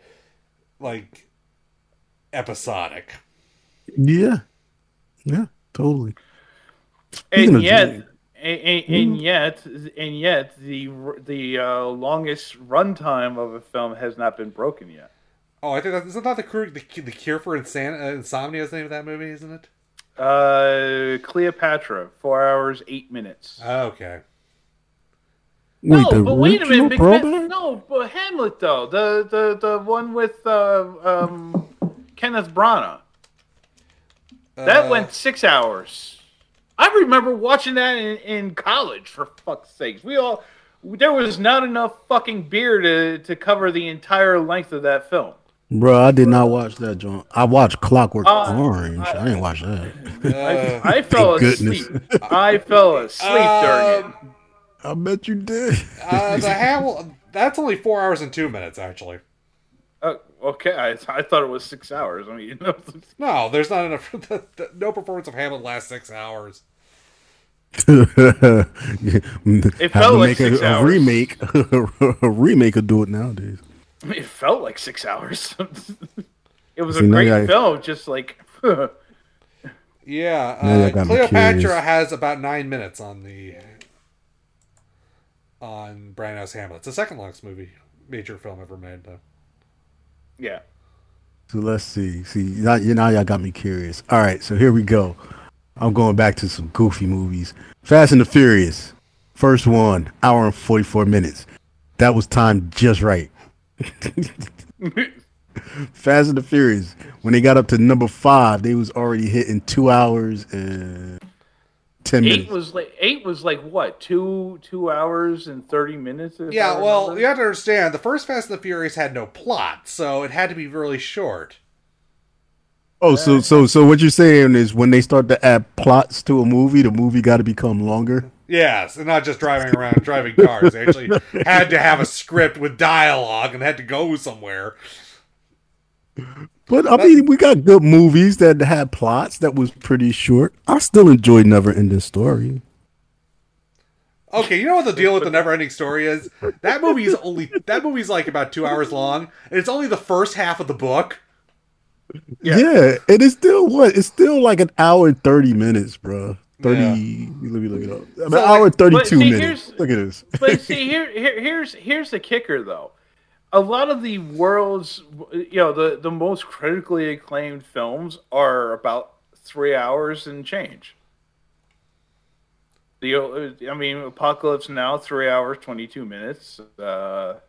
[SPEAKER 1] like episodic.
[SPEAKER 4] Yeah, yeah, totally. Speaking
[SPEAKER 3] and yet,
[SPEAKER 4] Jane-
[SPEAKER 3] and, and, and yet, and yet, the the uh, longest runtime of a film has not been broken yet.
[SPEAKER 1] Oh, I think that isn't that the cure, the, the cure for insan- uh, insomnia is the name of that movie, isn't it?
[SPEAKER 3] Uh, Cleopatra, four hours eight minutes.
[SPEAKER 1] Oh, okay.
[SPEAKER 4] Wait,
[SPEAKER 3] no,
[SPEAKER 4] the
[SPEAKER 3] but wait a minute. Because,
[SPEAKER 4] throwback?
[SPEAKER 3] no, but Hamlet though, the the the one with uh, um, Kenneth Branagh, that
[SPEAKER 1] Uh,
[SPEAKER 3] went six hours. I remember watching that in, in college. For fuck's sakes, we all there was not enough fucking beer to to cover the entire length of that film.
[SPEAKER 4] Bro, I did not watch that joint. I watched Clockwork
[SPEAKER 3] Uh,
[SPEAKER 4] Orange. I, didn't watch that.
[SPEAKER 1] uh,
[SPEAKER 3] I fell asleep.
[SPEAKER 4] goodness.
[SPEAKER 3] I fell asleep during it.
[SPEAKER 4] I bet you did.
[SPEAKER 1] uh, the Hamil- that's only four hours and two minutes, actually.
[SPEAKER 3] Okay, I, I thought it was six hours. I mean,
[SPEAKER 1] No, there's not enough. The, the, no performance of Hamlet lasts six hours.
[SPEAKER 4] it
[SPEAKER 3] felt like
[SPEAKER 4] make
[SPEAKER 3] six
[SPEAKER 4] a, a remake. a remake will do it nowadays.
[SPEAKER 3] it felt like six hours. it was
[SPEAKER 4] See,
[SPEAKER 3] a
[SPEAKER 4] now
[SPEAKER 3] great
[SPEAKER 4] I-
[SPEAKER 3] film, just like
[SPEAKER 1] Yeah, uh, Cleopatra has about nine minutes on the on Branagh's Hamlet. It's the second longest movie major film ever made, though.
[SPEAKER 3] Yeah.
[SPEAKER 4] So let's see. See, now, you now y'all got me curious. All right, so here we go. I'm going back to some goofy movies. Fast and the Furious. First one, hour and 44 minutes. That was timed just right. Fast and the Furious. When they got up to number five, they was already hitting two hours and ten
[SPEAKER 3] Eight
[SPEAKER 4] minutes.
[SPEAKER 3] was like eight was like what two two hours and thirty minutes.
[SPEAKER 1] Yeah, well, you have to understand the first Fast and the Furious had no plot, so it had to be really short.
[SPEAKER 4] Oh, so so so what you're saying is when they start to add plots to a movie, the movie got to become longer.
[SPEAKER 1] Yes, and not just driving around driving cars. They actually had to have a script with dialogue and had to go somewhere.
[SPEAKER 4] But I mean, we got good movies that had plots that was pretty short. I still enjoy Never Ending Story.
[SPEAKER 1] Okay, you know what the deal with the never-ending story is? That movie's only that movie's like about two hours long, and it's only the first half of the book.
[SPEAKER 3] Yeah.
[SPEAKER 4] Yeah, and it's still what? It's still like an hour and thirty minutes, bro. Thirty. Let me look it up. An
[SPEAKER 1] So,
[SPEAKER 4] hour and thirty-two
[SPEAKER 3] see,
[SPEAKER 4] minutes. Look at this.
[SPEAKER 3] but see here, here here's here's the kicker though a lot of the world's you know the the most critically acclaimed films are about three hours and change. The i mean apocalypse now three hours 22 minutes uh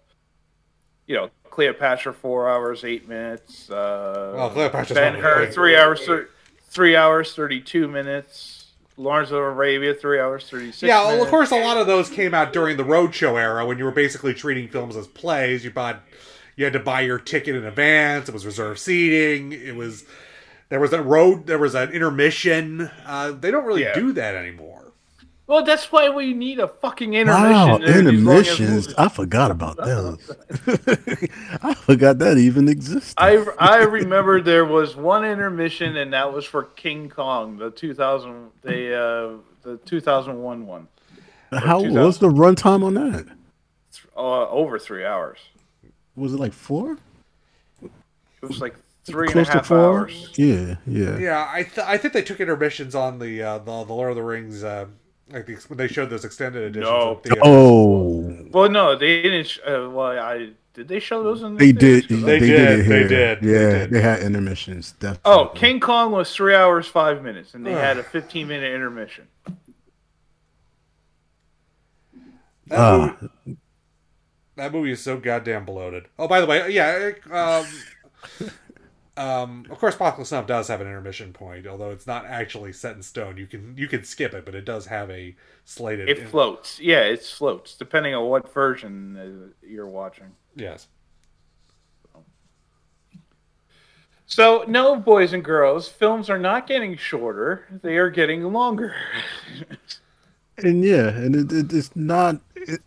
[SPEAKER 3] you know cleopatra four hours eight minutes uh
[SPEAKER 1] Cleopatra's
[SPEAKER 3] ben hur three hours three hours 32 minutes lawrence of arabia three hours 36
[SPEAKER 1] yeah, well, of course, a lot of those came out during the roadshow era when you were basically treating films as plays. You bought, you had to buy your ticket in advance. It was reserved seating. It was there was a road, there was an intermission. Uh, they don't really
[SPEAKER 3] Yeah.
[SPEAKER 1] do that anymore.
[SPEAKER 3] Well, that's why we need a fucking intermission.
[SPEAKER 4] Wow,
[SPEAKER 3] in these long-ass
[SPEAKER 4] intermissions. I forgot about those. I forgot that even existed.
[SPEAKER 3] I I remember there was one intermission, and that was for King Kong, the 2000, the uh, the 2001 one,
[SPEAKER 4] How
[SPEAKER 3] 2000.
[SPEAKER 4] what's the runtime on that?
[SPEAKER 3] uh, over three hours.
[SPEAKER 4] Was it like four?
[SPEAKER 3] It was like three and a
[SPEAKER 4] close to four.
[SPEAKER 3] hours.
[SPEAKER 4] Yeah, yeah.
[SPEAKER 1] Yeah, I th- I think they took intermissions on the uh, the, the Lord of the Rings. Uh, like the, when they showed those extended editions.
[SPEAKER 3] No.
[SPEAKER 1] at theaters.
[SPEAKER 4] Oh,
[SPEAKER 3] Well, no, they didn't. sh- Uh, well, I did they show those in the
[SPEAKER 4] they did. They,
[SPEAKER 1] They
[SPEAKER 4] did.
[SPEAKER 1] did,
[SPEAKER 4] it
[SPEAKER 1] they
[SPEAKER 4] here.
[SPEAKER 1] did, they
[SPEAKER 4] Yeah,
[SPEAKER 1] did.
[SPEAKER 4] they had intermissions. Definitely.
[SPEAKER 3] Oh, King Kong was three hours five minutes, and they had a fifteen minute intermission.
[SPEAKER 1] That,
[SPEAKER 4] Ah.
[SPEAKER 1] movie, that movie is so goddamn bloated. Oh, by the way, yeah. Um, um, of course, Apocalypse Now does have an intermission point, although it's not actually set in stone. You can you can skip it, but it does have a slated.
[SPEAKER 3] It floats. Yeah, it floats depending on what version uh, you're watching.
[SPEAKER 1] Yes.
[SPEAKER 3] So, no, boys and girls, films are not getting shorter; they are getting longer.
[SPEAKER 4] and yeah, and it, it, it's not.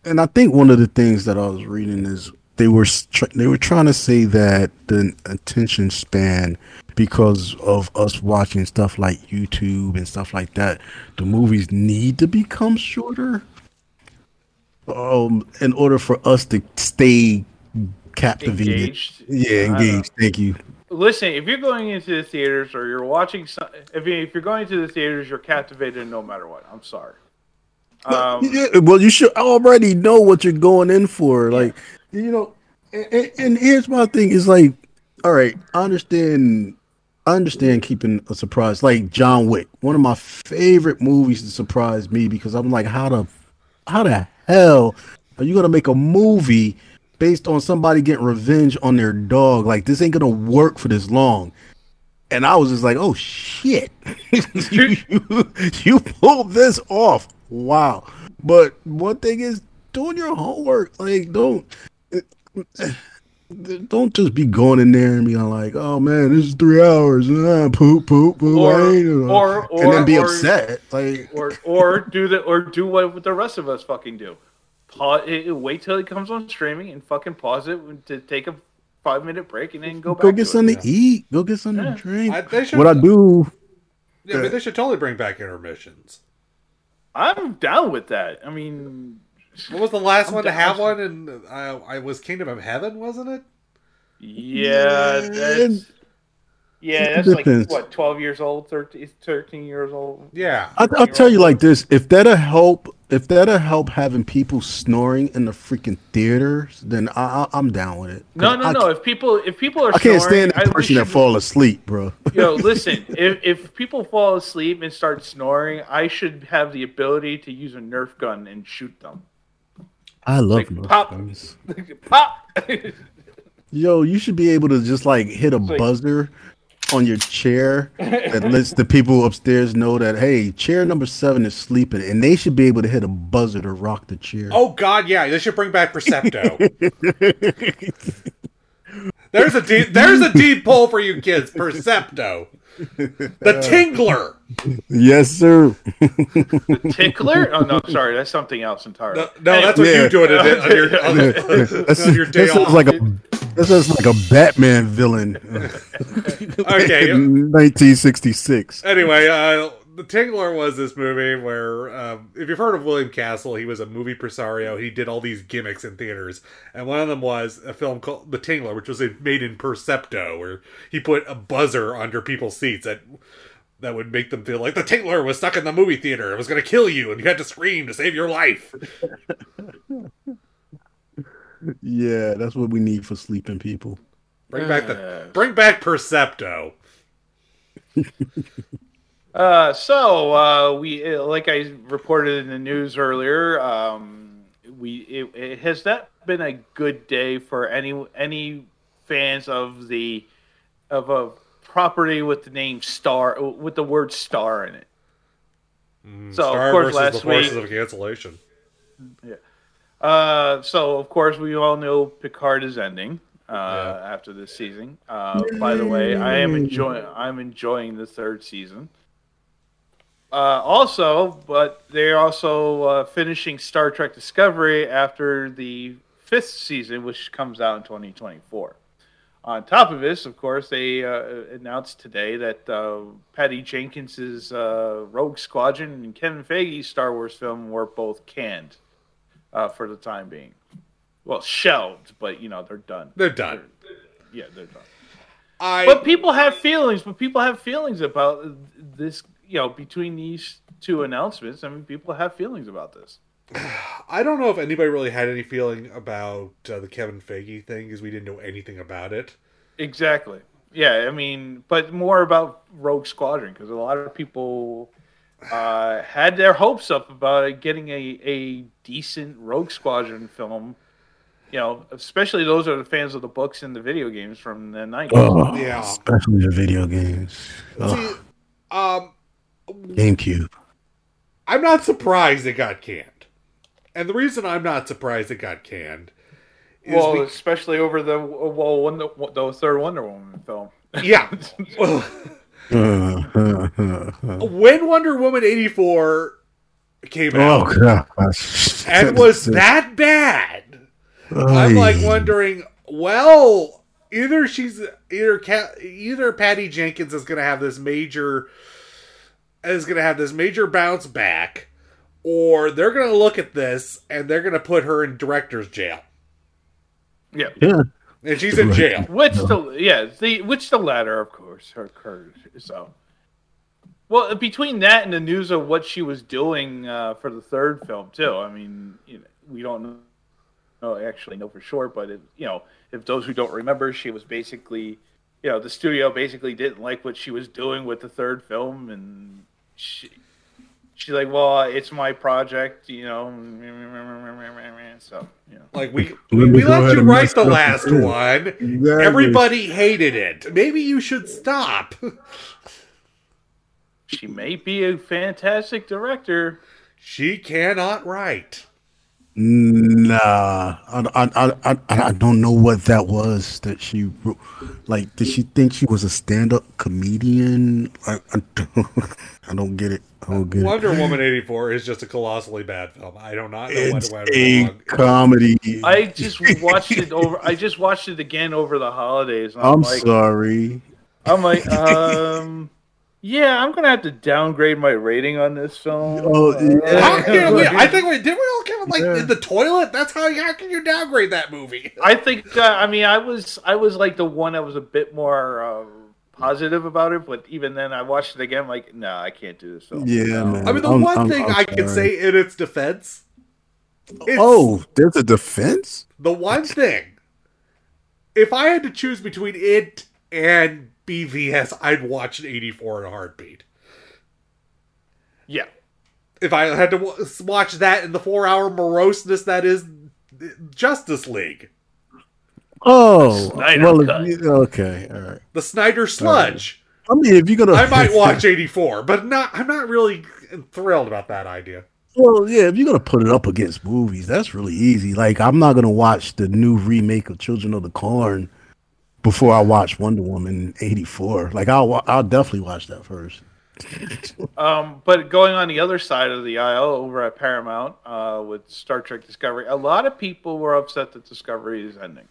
[SPEAKER 4] And I think one of the things that I was reading is they were they were trying to say that the attention span because of us watching stuff like YouTube and stuff like that, the movies need to become shorter. Um, in order for us to stay captivated.
[SPEAKER 3] Engaged.
[SPEAKER 4] Yeah, engaged. Thank you.
[SPEAKER 3] Listen, if you're going into the theaters or you're watching, some, if, you, if you're going to the theaters, you're captivated no matter what. I'm sorry. Um,
[SPEAKER 4] yeah, well, you should already know what you're going in for. Like, you know, and, and here's my thing: is like, all right, I understand, I understand keeping a surprise. Like John Wick, one of my favorite movies to surprise me because I'm like, how the, how the hell are you gonna make a movie based on somebody getting revenge on their dog? Like, this ain't gonna work for this long. And I was just like, oh shit, you, you, you pulled this off. Wow. But one thing is doing your homework. Like, don't don't just be going in there and being like, oh man, this is three hours. Ah, poop, poop, poop.
[SPEAKER 3] Or-
[SPEAKER 4] I ain't
[SPEAKER 3] or-
[SPEAKER 4] and then be
[SPEAKER 3] or-
[SPEAKER 4] upset. Like,
[SPEAKER 3] or or do the or do what the rest of us fucking do. Pause, wait till it comes on streaming and fucking pause it to take a five minute break and then go back.
[SPEAKER 4] go get
[SPEAKER 3] to
[SPEAKER 4] something
[SPEAKER 3] It.
[SPEAKER 4] to eat. Go get something
[SPEAKER 3] Yeah.
[SPEAKER 4] to drink.
[SPEAKER 1] I- they should-
[SPEAKER 4] what I do,
[SPEAKER 1] Yeah, but they should totally bring back intermissions.
[SPEAKER 3] I'm down with that. I mean,
[SPEAKER 1] What was the last one to have one? And uh, I was Kingdom of Heaven, wasn't it?
[SPEAKER 3] yeah, that's yeah, that's like what twelve years old, 13, 13 years old.
[SPEAKER 1] Yeah.
[SPEAKER 4] I, I'll tell you like this: if that'll help, if that'll help having people snoring in the freaking theaters, then I, I, I'm down with it.
[SPEAKER 3] No, no,
[SPEAKER 4] I,
[SPEAKER 3] no. If people if people are
[SPEAKER 4] I can't
[SPEAKER 3] snoring,
[SPEAKER 4] stand
[SPEAKER 3] I-
[SPEAKER 4] the
[SPEAKER 3] we
[SPEAKER 4] person that fall asleep, bro.
[SPEAKER 3] Yo, listen. if if people fall asleep and start snoring, I should have the ability to use a Nerf gun and shoot them.
[SPEAKER 4] I love
[SPEAKER 3] Like, pop. Pop.
[SPEAKER 4] Yo, you should be able to just like hit a
[SPEAKER 3] like-
[SPEAKER 4] buzzer on your chair that lets the people upstairs know that hey, chair number seven is sleeping, and they should be able to hit a buzzer to rock the chair.
[SPEAKER 1] Oh God, yeah, they should bring back Percepto. there's a deep, there's a deep pull for you kids, Percepto, the Tingler.
[SPEAKER 4] yes, sir.
[SPEAKER 3] The Tickler? Oh no, sorry, that's something else entirely.
[SPEAKER 1] No, no that's what
[SPEAKER 4] Yeah.
[SPEAKER 1] you doing on, on your on,
[SPEAKER 4] That's,
[SPEAKER 1] on your day
[SPEAKER 4] that sounds
[SPEAKER 1] off.
[SPEAKER 4] like a that sounds like a Batman villain.
[SPEAKER 1] Okay.
[SPEAKER 4] 1966.
[SPEAKER 1] Anyway, uh, the Tingler was this movie where, um, if you've heard of William Castle, he was a movie presario. He did all these gimmicks in theaters, and one of them was a film called The Tingler, which was made in Percepto, where he put a buzzer under people's seats that that would make them feel like the Tingler was stuck in the movie theater. It was going to kill you, and you had to scream to save your life.
[SPEAKER 4] Yeah, that's what we need for sleeping people.
[SPEAKER 1] Bring back the bring back Percepto.
[SPEAKER 3] Uh, so uh, we, uh, like I reported in the news earlier, um, we it, it has not been a good day for any any fans of the of a property with the name Star with the word Star in it. So
[SPEAKER 1] Star
[SPEAKER 3] of course, last
[SPEAKER 1] the
[SPEAKER 3] week,
[SPEAKER 1] of cancellation.
[SPEAKER 3] uh, so of course we all know Picard is ending uh,
[SPEAKER 1] Yeah.
[SPEAKER 3] after this season. Uh, by the way, I am enjoying I'm enjoying the third season. Uh, also, but they're also uh, finishing Star Trek Discovery after the fifth season, which comes out in 2024. On top of this, of course, they uh, announced today that uh, Patty Jenkins's uh, Rogue Squadron and Kevin Feige's Star Wars film were both canned uh, for the time being. Well, shelved, but you know they're done.
[SPEAKER 1] They're done.
[SPEAKER 3] Yeah, they're done.
[SPEAKER 1] I
[SPEAKER 3] But people have feelings. But people have feelings about this. You know, between these two announcements, I mean, people have feelings about this.
[SPEAKER 1] I don't know if anybody really had any feeling about uh, the Kevin Feige thing because we didn't know anything about it.
[SPEAKER 3] Exactly. Yeah, I mean, but more about Rogue Squadron because a lot of people uh, had their hopes up about getting a, a decent Rogue Squadron film. You know, especially those are the fans of the books and the video games from the 90s.
[SPEAKER 4] Oh,
[SPEAKER 1] Yeah.
[SPEAKER 4] especially the video games. Oh,
[SPEAKER 1] See, um,
[SPEAKER 4] GameCube.
[SPEAKER 1] I'm not surprised it got canned, and the reason I'm not surprised it got canned is
[SPEAKER 3] well,
[SPEAKER 1] be-
[SPEAKER 3] especially over the well, Wonder, the third Wonder Woman film.
[SPEAKER 1] yeah. When Wonder Woman 84 came out,
[SPEAKER 4] Oh
[SPEAKER 1] out
[SPEAKER 4] gosh.
[SPEAKER 1] and was that bad, I'm like wondering, well, either she's either Ca- either Patty Jenkins is going to have this major is going to have this major bounce back or they're going to look at this and they're going to put her in director's jail.
[SPEAKER 3] Yeah.
[SPEAKER 4] Yeah.
[SPEAKER 1] And she's in jail.
[SPEAKER 3] Which the yeah the which the latter of course occurred. So, well, between that and the news of what she was doing uh, for the third film too. I mean, you know, we don't know, know actually know for sure, but it, you know, if those who don't remember, she was basically, you know, the studio basically didn't like what she was doing with the third film, and she. She's like, well, it's my project, you know. So, you know.
[SPEAKER 1] Like we
[SPEAKER 4] Let
[SPEAKER 1] we, we let you write the last
[SPEAKER 4] the film.
[SPEAKER 1] one.
[SPEAKER 4] Exactly.
[SPEAKER 1] Everybody hated it. Maybe you should stop.
[SPEAKER 3] She may be a fantastic director.
[SPEAKER 1] She cannot write.
[SPEAKER 4] Nah, I, I, I, I, I don't know what that was that she wrote. Like, did she think she was a stand-up comedian? I, I, don't, I don't get it. I don't get
[SPEAKER 1] Wonder
[SPEAKER 4] it.
[SPEAKER 1] Woman 84 is just a colossally bad film. I do not know
[SPEAKER 4] It's
[SPEAKER 1] what went
[SPEAKER 4] a
[SPEAKER 1] wrong.
[SPEAKER 4] comedy.
[SPEAKER 3] I just watched it over. I just watched it again over the holidays. And I'm,
[SPEAKER 4] I'm
[SPEAKER 3] like,
[SPEAKER 4] sorry.
[SPEAKER 3] I'm like, um, yeah, I'm gonna have to downgrade my rating on this film.
[SPEAKER 4] Oh, yeah.
[SPEAKER 1] How can we, I think we did we all give it like
[SPEAKER 4] Yeah.
[SPEAKER 1] in the toilet? That's how how can you downgrade that movie?
[SPEAKER 3] I think. Uh, I mean, I was I was like the one that was a bit more uh, positive about it, but even then, I watched it again. Like, no, I can't do this film.
[SPEAKER 4] Yeah, man.
[SPEAKER 1] I mean, the
[SPEAKER 4] I'm-
[SPEAKER 1] one
[SPEAKER 4] I'm-
[SPEAKER 1] thing
[SPEAKER 4] I'm
[SPEAKER 1] I can say in its defense, it's
[SPEAKER 4] Oh, there's a defense.
[SPEAKER 1] the one thing. If I had to choose between it and BVS, I'd watch an 84 in a heartbeat.
[SPEAKER 3] Yeah.
[SPEAKER 1] If I had to w- watch that in the four-hour moroseness that is Justice League,
[SPEAKER 4] Oh, well, if you- okay, all right.
[SPEAKER 1] the Snyder sludge.
[SPEAKER 4] Uh, I mean, if you're gonna,
[SPEAKER 1] I might watch 84, but not. I'm not really thrilled about that idea.
[SPEAKER 4] Well, yeah, if you're gonna put it up against movies, that's really easy. Like, I'm not gonna watch the new remake of Children of the Corn before I watch Wonder Woman '84. Like, I'll I'll definitely watch that first.
[SPEAKER 3] Um, but going on the other side of the aisle over at Paramount uh, with Star Trek Discovery, a lot of people were upset that Discovery is ending.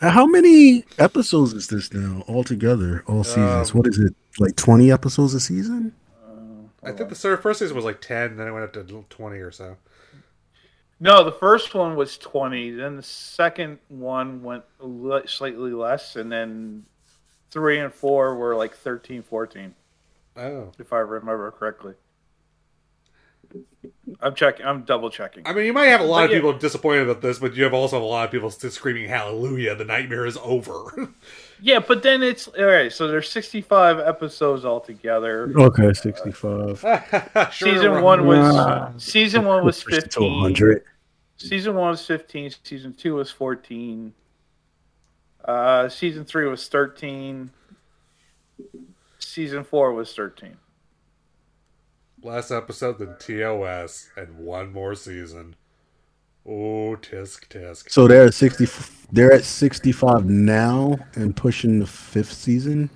[SPEAKER 4] How many episodes is this now altogether? All seasons?
[SPEAKER 1] Um,
[SPEAKER 4] what is it? Like 20 episodes a season?
[SPEAKER 1] I think the first season was like 10, then it went up to 20 or so.
[SPEAKER 3] No, the first one was 20. Then the second one went slightly less. And then three and four were like 13, 14,
[SPEAKER 1] Oh.
[SPEAKER 3] if I remember correctly. I'm checking. I'm double checking.
[SPEAKER 1] I mean, you might have a lot of
[SPEAKER 3] yeah.
[SPEAKER 1] people disappointed about this, but you have also a lot of people still screaming "Hallelujah! The nightmare is over."
[SPEAKER 3] Yeah, but then it's all right. So there's 65 episodes altogether.
[SPEAKER 4] Okay, 65.
[SPEAKER 1] Sure,
[SPEAKER 3] season one was
[SPEAKER 4] Wow.
[SPEAKER 3] season one was
[SPEAKER 4] Push it to
[SPEAKER 3] 15. Season one was 15. Season two was 14. Uh, season three was 13. Season four was 13.
[SPEAKER 1] last episode than TOS, and one more season. Oh, tisk tisk.
[SPEAKER 4] So they're at 60. They're at 65 now and pushing the fifth season.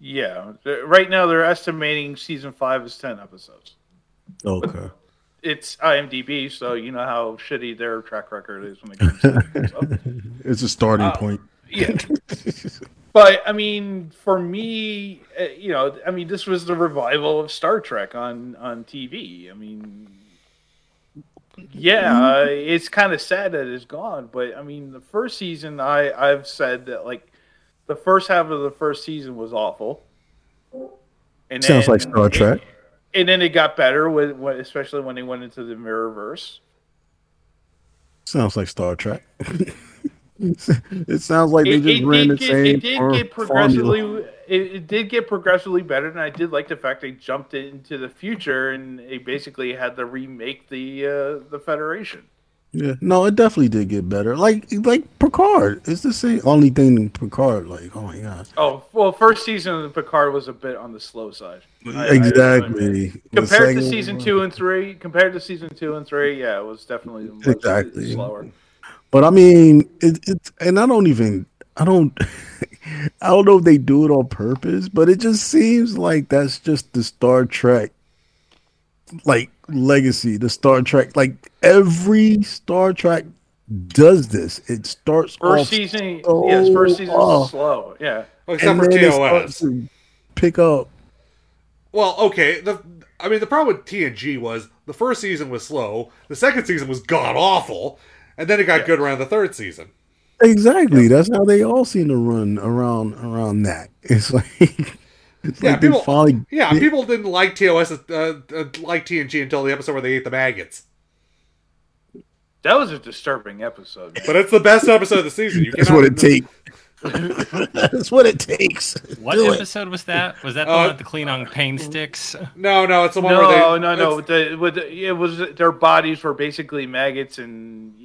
[SPEAKER 3] Yeah, right now they're estimating season five is 10 episodes.
[SPEAKER 4] Okay.
[SPEAKER 3] It's IMDb, so you know how shitty their track record is when it comes to stuff.
[SPEAKER 4] It's a starting
[SPEAKER 3] Uh,
[SPEAKER 4] point.
[SPEAKER 3] Yeah. But I mean, for me, uh, you know, I mean, this was the revival of Star Trek on on TV. I mean, yeah, uh, it's kind of sad that it's gone. But I mean, the first season, I I've said that like The first half of the first season was awful. And
[SPEAKER 4] Sounds
[SPEAKER 3] then
[SPEAKER 4] like Star
[SPEAKER 3] it-
[SPEAKER 4] Trek.
[SPEAKER 3] and then it got better with, with especially when they went into the Mirrorverse.
[SPEAKER 4] Sounds like Star Trek. it sounds like they
[SPEAKER 3] It,
[SPEAKER 4] just
[SPEAKER 3] it
[SPEAKER 4] ran the
[SPEAKER 3] did get,
[SPEAKER 4] same
[SPEAKER 3] it did
[SPEAKER 4] for-
[SPEAKER 3] get progressively it, it did get progressively better, and I did like the fact they jumped into the future and they basically had to remake the uh, the Federation.
[SPEAKER 4] Yeah, no, it definitely did get better. Like like Picard, it's the same. Only thing in Picard, like oh my god,
[SPEAKER 3] Oh well, first season of Picard was a bit on the slow side. I- I-
[SPEAKER 4] exactly. The
[SPEAKER 3] compared to season
[SPEAKER 4] one-
[SPEAKER 3] two and three, compared to season two and three, yeah, it was definitely
[SPEAKER 4] Exactly.
[SPEAKER 3] slower.
[SPEAKER 4] But I mean, it, it's and I don't even I don't I don't know if they do it on purpose, but it just seems like that's just the Star Trek like legacy, the Star Trek like every Star Trek does this. It starts
[SPEAKER 3] First
[SPEAKER 4] off
[SPEAKER 3] season,
[SPEAKER 4] so
[SPEAKER 3] yes, first season
[SPEAKER 4] off,
[SPEAKER 3] slow. Yeah,
[SPEAKER 1] Well, except
[SPEAKER 4] and
[SPEAKER 1] for
[SPEAKER 4] then it
[SPEAKER 1] TOS.
[SPEAKER 4] to pick up.
[SPEAKER 1] Well, okay. The I mean, the problem with TNG was the first season was slow, the second season was god awful, and then it got good around the third season.
[SPEAKER 4] Exactly. That's how they all seem to run around around that. It's like it's
[SPEAKER 1] Yeah,
[SPEAKER 4] like
[SPEAKER 1] people-
[SPEAKER 4] finally
[SPEAKER 1] Yeah, people didn't like TOS, uh, uh, like TNG until the episode where they ate the maggots.
[SPEAKER 3] that was a disturbing episode.
[SPEAKER 1] But it's the best episode of the season. You
[SPEAKER 4] That's what it takes. That's what it takes.
[SPEAKER 6] What
[SPEAKER 4] Do it.
[SPEAKER 6] episode was that? Was that the
[SPEAKER 1] Uh,
[SPEAKER 6] one with the Klingon pain sticks?
[SPEAKER 1] No, no, it's the one
[SPEAKER 3] No,
[SPEAKER 1] where they.
[SPEAKER 3] no, no.
[SPEAKER 1] it's-
[SPEAKER 3] With the, the, it was their bodies were basically maggots, and it,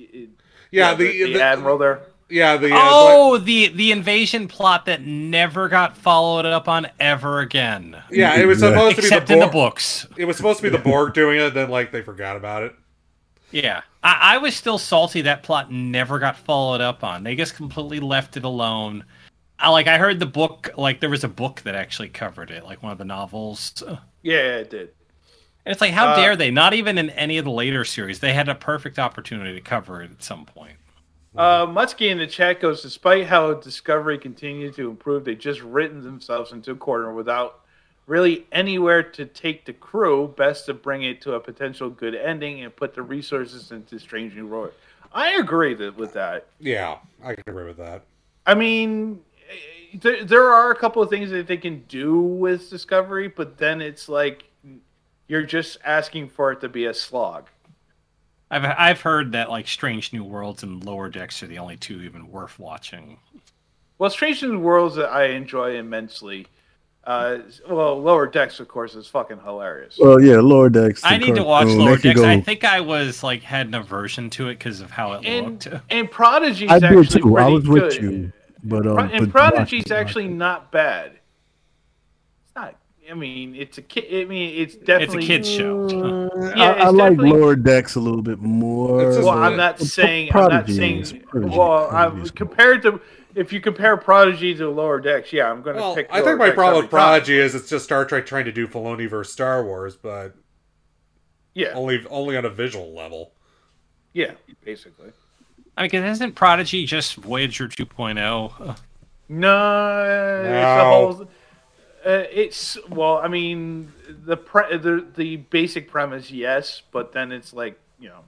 [SPEAKER 1] Yeah,
[SPEAKER 3] the,
[SPEAKER 1] the-
[SPEAKER 3] the,
[SPEAKER 1] the-
[SPEAKER 3] admiral there.
[SPEAKER 1] Yeah, the. Uh,
[SPEAKER 6] Oh, the the invasion plot that never got followed up on ever again,
[SPEAKER 1] yeah, it was supposed to be
[SPEAKER 6] except
[SPEAKER 1] the
[SPEAKER 6] in the
[SPEAKER 1] Borg.
[SPEAKER 6] books.
[SPEAKER 1] It was supposed to be the Borg doing it, then like they forgot about it.
[SPEAKER 6] Yeah, I, I was still salty that plot never got followed up on. They just completely left it alone. I, like I heard the book, like there was a book that actually covered it, like one of the novels.
[SPEAKER 3] Yeah, it did.
[SPEAKER 6] It's like, how
[SPEAKER 3] Uh,
[SPEAKER 6] dare they? Not even in any of the later series, they had a perfect opportunity to cover it at some point.
[SPEAKER 3] Uh, Mutsky in the chat goes, despite how Discovery continued to improve, they just written themselves into a corner without really anywhere to take the crew. Best to bring it to a potential good ending and put the resources into Strange New World. I agree that, with that.
[SPEAKER 1] Yeah, I can agree with that.
[SPEAKER 3] I mean, eh, there, there are a couple of things that they can do with Discovery, but then it's like you're just asking for it to be a slog.
[SPEAKER 6] I've I've heard that like Strange New Worlds and Lower Decks are the only two even worth watching.
[SPEAKER 3] Well, Strange New Worlds that I enjoy immensely. Uh, well, Lower Decks, of course, is fucking hilarious.
[SPEAKER 4] Well, yeah, Lower Decks.
[SPEAKER 6] I need to watch
[SPEAKER 4] cartoon,
[SPEAKER 6] Lower
[SPEAKER 4] they could
[SPEAKER 6] Decks. I think I was like had an aversion to it because of how it
[SPEAKER 3] and
[SPEAKER 6] looked.
[SPEAKER 3] and Prodigy's
[SPEAKER 4] I did
[SPEAKER 3] actually
[SPEAKER 4] too. I
[SPEAKER 3] pretty
[SPEAKER 4] was with
[SPEAKER 3] good.
[SPEAKER 4] you, but um,
[SPEAKER 3] and
[SPEAKER 4] but
[SPEAKER 3] Prodigy's
[SPEAKER 4] watch it,
[SPEAKER 3] actually not bad. It's not. I mean, it's a kid. I mean, it's definitely
[SPEAKER 6] It's a kids show.
[SPEAKER 3] Yeah,
[SPEAKER 4] I,
[SPEAKER 3] it's
[SPEAKER 4] I like
[SPEAKER 3] definitely-
[SPEAKER 4] Lower Decks a little bit more.
[SPEAKER 3] Well, I'm not saying. I'm not saying.
[SPEAKER 4] Prodigy-
[SPEAKER 3] Well,
[SPEAKER 4] Prodigy
[SPEAKER 3] I'm
[SPEAKER 4] is good.
[SPEAKER 3] compared to if you compare Prodigy to Lower Decks, yeah, I'm going to
[SPEAKER 1] Well,
[SPEAKER 3] pick.
[SPEAKER 1] I
[SPEAKER 3] Lower
[SPEAKER 1] think my
[SPEAKER 3] Decks
[SPEAKER 1] problem with
[SPEAKER 3] every time.
[SPEAKER 1] Prodigy is it's just Star Trek trying to do Filoni versus Star Wars, but
[SPEAKER 3] Yeah,
[SPEAKER 1] only only on a visual level.
[SPEAKER 3] yeah, basically.
[SPEAKER 6] I mean, isn't Prodigy just Voyager 2.0?
[SPEAKER 3] No, it's a whole. Uh, it's well, I mean, the pre- the the basic premise, yes, but then it's like you know,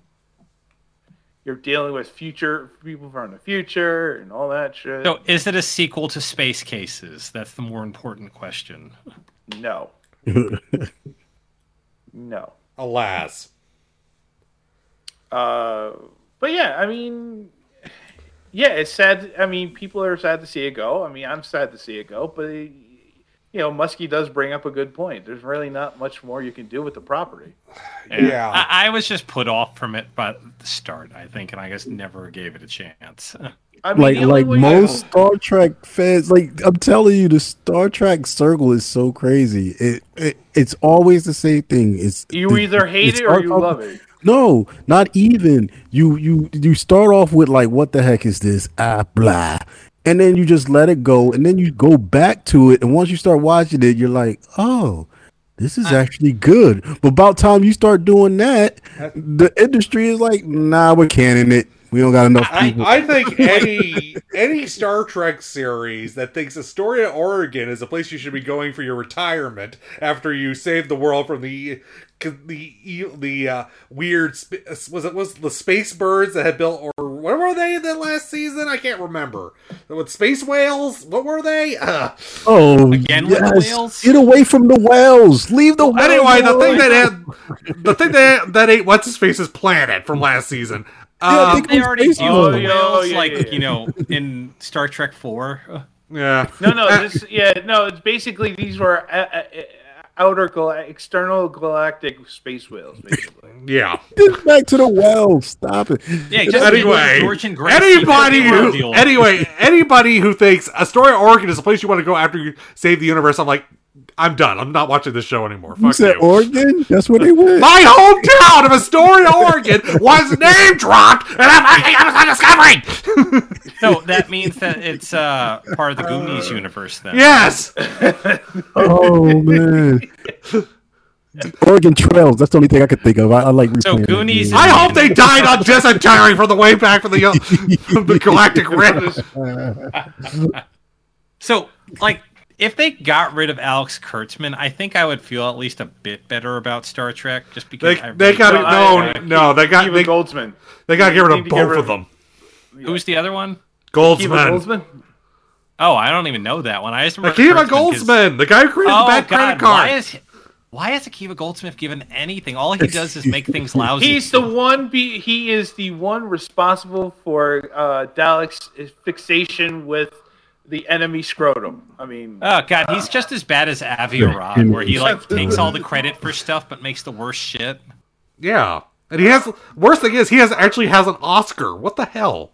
[SPEAKER 3] you're dealing with future people from the future and all that shit.
[SPEAKER 6] So, is it a sequel to Space Cases? That's the more important question.
[SPEAKER 3] No, no.
[SPEAKER 1] Alas,
[SPEAKER 3] Uh, but yeah, I mean, yeah, it's sad. I mean, people are sad to see it go. I mean, I'm sad to see it go, but you know, Muskie does bring up a good point. There's really not much more you can do with the property.
[SPEAKER 1] Yeah.
[SPEAKER 6] I, I was just put off from it by the start, I think, and I just never gave it a chance.
[SPEAKER 3] I mean,
[SPEAKER 4] like like
[SPEAKER 3] way you-
[SPEAKER 4] most Star Trek fans, like I'm telling you, the Star Trek circle is so crazy. It, it it's always the same thing. It's
[SPEAKER 3] you either hate it or
[SPEAKER 4] starts
[SPEAKER 3] you
[SPEAKER 4] off-
[SPEAKER 3] love it.
[SPEAKER 4] No, not even. You you you start off with like, what the heck is this? Ah, blah, and then you just let it go, and then you go back to it, and once you start watching it, you're like, oh. This is actually good, but about time you start doing that, the industry is like, "Nah, we're canning it. We don't got enough
[SPEAKER 1] I,
[SPEAKER 4] people."
[SPEAKER 1] I think any any Star Trek series that thinks Astoria, Oregon is a place you should be going for your retirement after you save the world from the the the uh, weird was it was the space birds that had built or what were they in that last season? I can't remember. With space whales, what were they? Uh,
[SPEAKER 4] Oh,
[SPEAKER 6] Again with whales?
[SPEAKER 4] Get away from the whales. Leave the whales.
[SPEAKER 1] anyway, the thing that had the thing that that ate what's his face's planet from last season.
[SPEAKER 4] Yeah, I
[SPEAKER 1] Um,
[SPEAKER 4] think
[SPEAKER 6] They already
[SPEAKER 4] Space
[SPEAKER 6] do
[SPEAKER 3] Oh, yeah,
[SPEAKER 6] whales,
[SPEAKER 3] oh, yeah,
[SPEAKER 6] like
[SPEAKER 3] yeah, yeah.
[SPEAKER 6] you know, in Star Trek Four.
[SPEAKER 1] yeah.
[SPEAKER 3] No, no, this, yeah, no. It's basically these were uh, uh, uh, outer gal- external galactic space whales, basically.
[SPEAKER 1] Yeah.
[SPEAKER 4] Get back to the whales. Stop it.
[SPEAKER 6] Yeah, just
[SPEAKER 1] Anyway,
[SPEAKER 6] George and
[SPEAKER 1] anybody who
[SPEAKER 6] deal.
[SPEAKER 1] anyway anybody who thinks Astoria, Oregon is a place you want to go after you save the universe, I'm like, I'm done. I'm not watching this show anymore.
[SPEAKER 4] You
[SPEAKER 1] Fuck
[SPEAKER 4] said
[SPEAKER 1] you.
[SPEAKER 4] Oregon? That's where they went.
[SPEAKER 1] My hometown of Astoria, Oregon was name dropped, and I'm fucking Amazon Discovery.
[SPEAKER 6] So that means that it's uh, part of the Goonies universe then.
[SPEAKER 1] yes.
[SPEAKER 4] oh man. Oregon Trails. That's the only thing I could think of. I, I like.
[SPEAKER 6] So
[SPEAKER 4] replaying that
[SPEAKER 6] Goonies
[SPEAKER 4] game.
[SPEAKER 1] I hope they died on dysentery from the way back from the uh, from the Galactic Rim.
[SPEAKER 6] So, like, if they got rid of Alex Kurtzman, I think I would feel at least a bit better about Star Trek, just because
[SPEAKER 1] They
[SPEAKER 6] I
[SPEAKER 1] they
[SPEAKER 6] really
[SPEAKER 1] got
[SPEAKER 6] don't-
[SPEAKER 1] no
[SPEAKER 3] I- I-
[SPEAKER 1] no they got
[SPEAKER 3] Kiva
[SPEAKER 1] they,
[SPEAKER 3] Goldsman.
[SPEAKER 1] they got to get rid of both
[SPEAKER 3] rid
[SPEAKER 1] of
[SPEAKER 3] of-
[SPEAKER 1] them.
[SPEAKER 6] Who's the other one?
[SPEAKER 3] Kiva
[SPEAKER 1] Goldsman.
[SPEAKER 3] Goldsman.
[SPEAKER 6] Oh, I don't even know that one. I just remember
[SPEAKER 1] Akiva
[SPEAKER 6] Kurtzman 'cause-
[SPEAKER 1] Goldsman, the guy who created
[SPEAKER 6] Oh
[SPEAKER 1] the bad
[SPEAKER 6] God!
[SPEAKER 1] credit
[SPEAKER 6] Why
[SPEAKER 1] card.
[SPEAKER 6] is why is Akiva Goldsmith given anything? All he does is make things lousy.
[SPEAKER 3] He's the one. Be, he is the one responsible for uh, Dalek's fixation with the enemy scrotum. I mean,
[SPEAKER 6] Oh god, he's just as bad as Avi Arad, where he like takes all the credit for stuff but makes the worst shit.
[SPEAKER 1] Yeah, and he has. Worst thing is, he has actually has an Oscar. What the hell?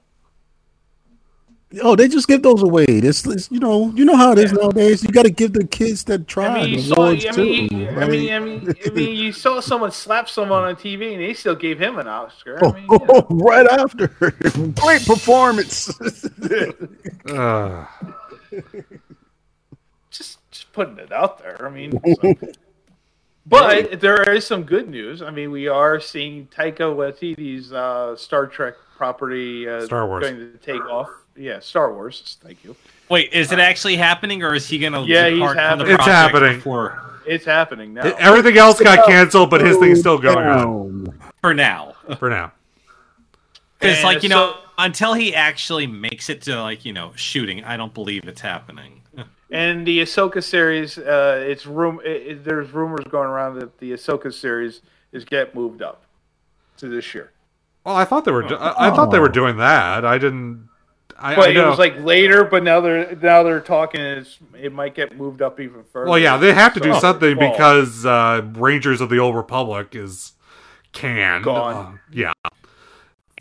[SPEAKER 4] Oh, they just give those away. It's, it's you know, you know how it is nowadays. You got to give the kids that try
[SPEAKER 3] I mean, you saw. I
[SPEAKER 4] awards
[SPEAKER 3] mean,
[SPEAKER 4] too.
[SPEAKER 3] you- I mean, I mean, I mean, you saw someone slap someone on TV, and they still gave him an Oscar. I mean, you know.
[SPEAKER 4] right after, great performance.
[SPEAKER 1] Uh,
[SPEAKER 3] just just putting it out there. I mean, so- but there is some good news. I mean, we are seeing Taika Waititi's uh, Star Trek property uh,
[SPEAKER 1] Star Wars.
[SPEAKER 3] going to take off. Yeah, Star Wars. Thank you.
[SPEAKER 6] Wait, is it actually happening, or is he gonna
[SPEAKER 3] Yeah, he's
[SPEAKER 6] depart from the
[SPEAKER 3] happening.
[SPEAKER 1] It's
[SPEAKER 6] project
[SPEAKER 1] happening.
[SPEAKER 6] before
[SPEAKER 3] It's happening now.
[SPEAKER 1] everything else got canceled, but his thing's still going on
[SPEAKER 6] for now?
[SPEAKER 1] for now.
[SPEAKER 6] Because, like you know,
[SPEAKER 3] so-
[SPEAKER 6] until he actually makes it to like you know shooting, I don't believe it's happening.
[SPEAKER 3] And the Ahsoka series, uh, it's room. It, it- there's rumors going around that the Ahsoka series is get moved up to this year.
[SPEAKER 1] Well, I thought they were. do- I, I thought they were doing that. I didn't. I,
[SPEAKER 3] But
[SPEAKER 1] I
[SPEAKER 3] it was like later. But now they're now they're talking. It's, it might get moved up even further.
[SPEAKER 1] well, yeah, they have to do something
[SPEAKER 3] Fall.
[SPEAKER 1] because uh, Rangers of the Old Republic is canned.
[SPEAKER 3] Gone.
[SPEAKER 1] Uh, yeah.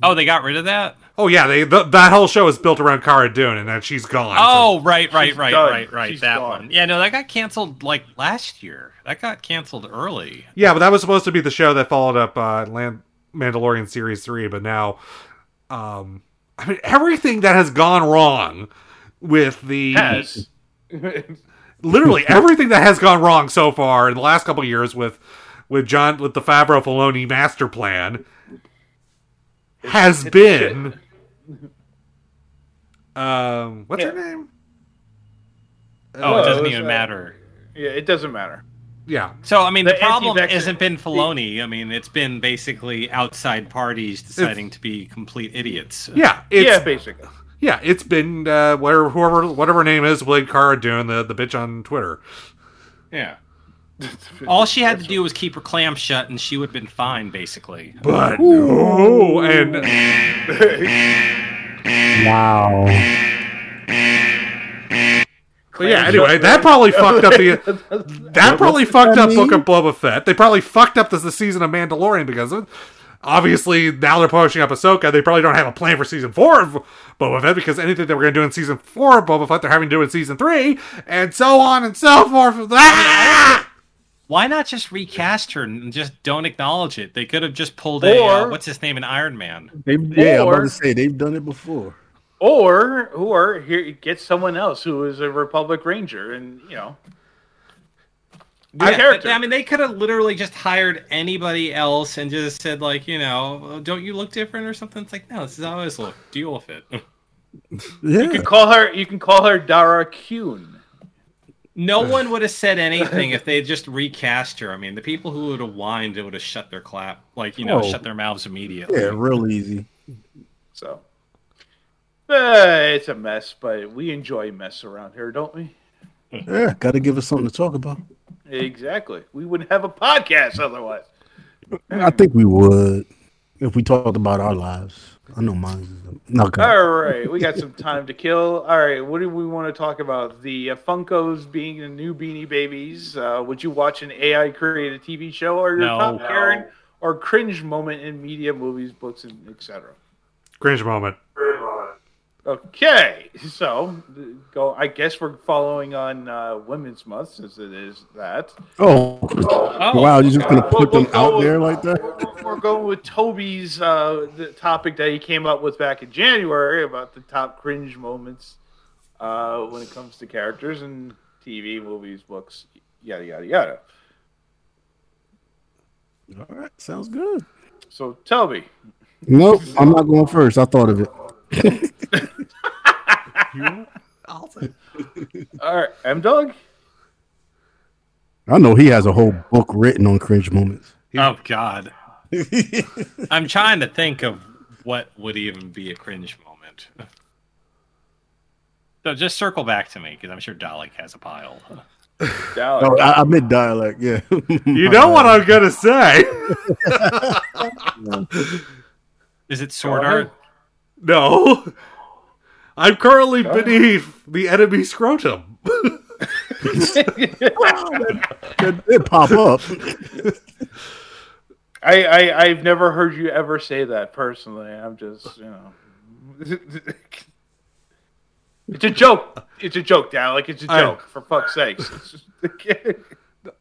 [SPEAKER 6] Oh, they got rid of that.
[SPEAKER 1] Oh yeah, they th- that whole show is built around Cara Dune, and then she's gone. so-
[SPEAKER 6] Oh, right, right,
[SPEAKER 3] She's
[SPEAKER 6] right, right, right. That
[SPEAKER 3] gone.
[SPEAKER 6] one. Yeah, no, that got canceled like last year. That got canceled early.
[SPEAKER 1] Yeah, but that was supposed to be the show that followed up uh, Land- Mandalorian series three. But now, um, I mean, everything that has gone wrong with the
[SPEAKER 3] has.
[SPEAKER 1] literally everything that has gone wrong so far in the last couple of years with with John with the Favreau Filoni master plan has been um what's her name?
[SPEAKER 6] Oh,
[SPEAKER 3] Well,
[SPEAKER 6] it
[SPEAKER 3] it
[SPEAKER 6] doesn't
[SPEAKER 3] was,
[SPEAKER 6] even
[SPEAKER 3] uh,
[SPEAKER 6] matter.
[SPEAKER 3] yeah, it doesn't matter.
[SPEAKER 1] Yeah,
[SPEAKER 6] So, I mean, the,
[SPEAKER 3] the
[SPEAKER 6] problem hasn't been Filoni. I mean, it's been basically outside parties deciding to be complete idiots.
[SPEAKER 1] yeah, it's,
[SPEAKER 3] yeah, basically.
[SPEAKER 1] Yeah, it's been uh, whatever whoever whatever her name is played Cara doing the the bitch on Twitter.
[SPEAKER 6] Yeah. All she had to do was keep her clam shut, and she would have been fine, basically.
[SPEAKER 1] But no, and
[SPEAKER 4] wow.
[SPEAKER 1] But yeah. Anyway, that probably fucked up the that probably fucked
[SPEAKER 4] that
[SPEAKER 1] up Book of Boba Fett. They probably fucked up the, the season of Mandalorian because of, obviously now they're pushing up Ahsoka. They probably don't have a plan for season four of Boba Fett because anything that we're going to do in season four of Boba Fett, they're having to do in season three, and so on and so forth. Ah!
[SPEAKER 6] Why not just recast her and just don't acknowledge it? They could have just pulled a uh, what's his name in Iron Man.
[SPEAKER 4] They, yeah, I'm about to say they've done it before.
[SPEAKER 3] Or or here get someone else who is a Republic Ranger, and you know, new
[SPEAKER 6] Yeah,
[SPEAKER 3] character.
[SPEAKER 6] I mean, they could have literally just hired anybody else and just said, like, you know, oh, don't you look different or something? It's like, no, this is how I always look. Deal with it.
[SPEAKER 4] Yeah.
[SPEAKER 3] you can call her. You can call her Dara Kuhn.
[SPEAKER 6] No one would have said anything if they just recast her. I mean, the people who would have whined, it would have shut their clap, like you know,
[SPEAKER 4] Oh.
[SPEAKER 6] shut their mouths immediately.
[SPEAKER 4] yeah, real easy.
[SPEAKER 3] So Eh, it's a mess, but we enjoy mess around here, don't we?
[SPEAKER 4] Yeah, got to give us something to talk about.
[SPEAKER 3] Exactly. We wouldn't have a podcast otherwise.
[SPEAKER 4] I think we would if we talked about our lives. I know mine not good.
[SPEAKER 3] All right, we got some time to kill. All right, what do we want to talk about? The uh, Funkos being the new Beanie Babies. Uh, would you watch an AI created TV show, or your
[SPEAKER 6] No.
[SPEAKER 3] top
[SPEAKER 6] No.
[SPEAKER 3] Karen or cringe moment in media, movies, books, and etc.
[SPEAKER 1] Cringe moment. Cringe moment.
[SPEAKER 3] Okay, so go. I guess we're following on uh, Women's Month since it is that.
[SPEAKER 4] Oh, wow! You're just gonna put them out there like that?
[SPEAKER 3] We're going with Toby's uh, the topic that he came up with back in January about the top cringe moments uh, when it comes to characters in TV, movies, books, yada yada yada.
[SPEAKER 4] All right, sounds good.
[SPEAKER 3] So Toby,
[SPEAKER 4] Nope, I'm not going first. I thought of it.
[SPEAKER 3] All right, M Dog.
[SPEAKER 4] I know he has a whole book written on cringe moments.
[SPEAKER 6] Oh God. I'm trying to think of what would even be a cringe moment. So just circle back to me because I'm sure Dalek has a pile.
[SPEAKER 3] Dalek.
[SPEAKER 4] Oh, I, I meant dialect. Yeah.
[SPEAKER 1] You know what I'm gonna say?
[SPEAKER 6] Is it Sword
[SPEAKER 3] Go.
[SPEAKER 6] Art?
[SPEAKER 1] No. I'm currently beneath the enemy scrotum.
[SPEAKER 4] It, it pop up.
[SPEAKER 3] I, I I've never heard you ever say that personally. I'm just you know. It's a joke. It's a joke, Dalek. It's a joke. for fuck's sakes.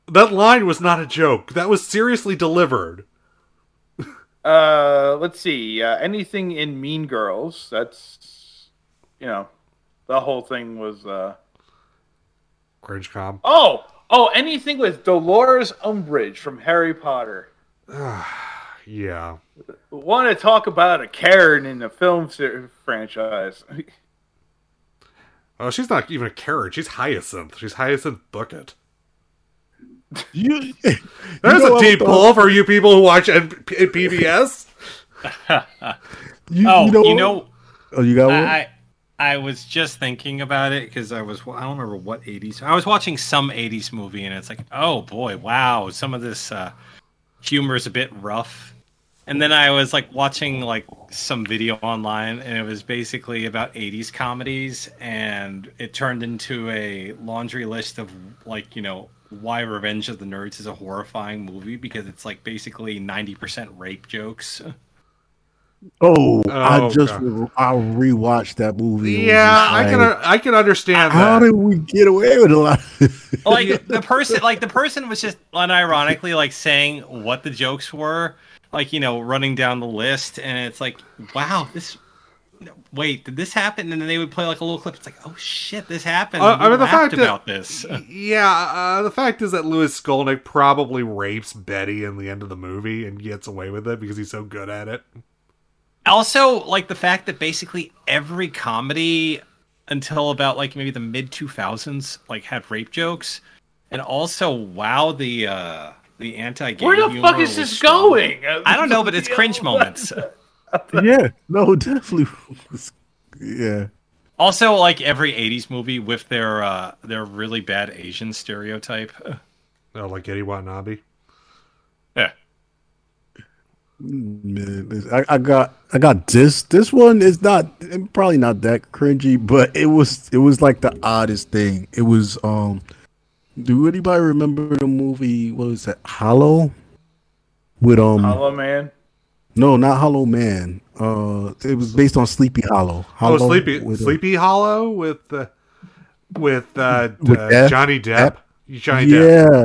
[SPEAKER 1] That line was not a joke. That was seriously delivered.
[SPEAKER 3] Uh, let's see. Uh, anything in Mean Girls? That's you know, the whole thing was. Uh,
[SPEAKER 1] Cringe com.
[SPEAKER 3] oh, oh, anything with Dolores Umbridge from Harry Potter.
[SPEAKER 1] Yeah.
[SPEAKER 3] Want to talk about a Karen in the film franchise?
[SPEAKER 1] Oh, she's not even a carrot. She's Hyacinth. She's Hyacinth Bucket.
[SPEAKER 4] You,
[SPEAKER 1] There's
[SPEAKER 4] know,
[SPEAKER 1] a
[SPEAKER 4] I
[SPEAKER 1] deep
[SPEAKER 4] thought-
[SPEAKER 1] pull for you people who watch N- P- PBS.
[SPEAKER 4] You,
[SPEAKER 6] Oh,
[SPEAKER 4] you know,
[SPEAKER 6] you know,
[SPEAKER 4] Oh, you got one.
[SPEAKER 6] I, I I was just thinking about it because I was I don't remember what 80s I was watching some 80s movie and it's like oh boy wow some of this uh, humor is a bit rough and then I was like watching like some video online and it was basically about 80s comedies and it turned into a laundry list of like you know why Revenge of the Nerds is a horrifying movie because it's like basically 90% rape jokes.
[SPEAKER 4] oh, I
[SPEAKER 1] Oh,
[SPEAKER 4] just
[SPEAKER 1] God.
[SPEAKER 4] re- I rewatched that movie. and it was
[SPEAKER 1] Yeah,
[SPEAKER 4] just
[SPEAKER 1] I can I can understand
[SPEAKER 4] How
[SPEAKER 1] that.
[SPEAKER 4] did we get away with a lot?
[SPEAKER 6] like the person like the person was just unironically like saying what the jokes were like you know running down the list and it's like wow this wait did this happen and then they would play like a little clip it's like oh shit this happened
[SPEAKER 1] Uh, I
[SPEAKER 6] We
[SPEAKER 1] mean, the
[SPEAKER 6] laughed
[SPEAKER 1] fact that-
[SPEAKER 6] about this
[SPEAKER 1] Yeah, uh, the fact is that Louis Skolnick probably rapes Betty in the end of the movie and gets away with it because he's so good at it.
[SPEAKER 6] also like the fact that basically every comedy until about like maybe the mid 2000s like had rape jokes and also wow the uh the anti-gay
[SPEAKER 3] Where the fuck is this
[SPEAKER 6] strong.
[SPEAKER 3] going?
[SPEAKER 6] i don't know but it's cringe moments
[SPEAKER 4] yeah, no, definitely. Yeah,
[SPEAKER 6] Also, like every '80s movie with their uh, their really bad Asian stereotype.
[SPEAKER 1] Oh, like Gedde Watanabe.
[SPEAKER 6] Yeah.
[SPEAKER 4] man, I, I got I got this. This one is not probably not that cringy, but it was it was like the oddest thing. It was um. Do anybody remember the movie? What was that? Hollow. With um.
[SPEAKER 3] Hollow Man.
[SPEAKER 4] No, not Hollow Man. Uh, it was based on Sleepy Hollow.
[SPEAKER 1] Oh, Sleepy
[SPEAKER 4] with, uh,
[SPEAKER 1] Sleepy Hollow with uh, with uh,
[SPEAKER 4] With
[SPEAKER 1] uh,
[SPEAKER 4] Depp?
[SPEAKER 1] Johnny Depp. Johnny Depp.
[SPEAKER 4] yeah.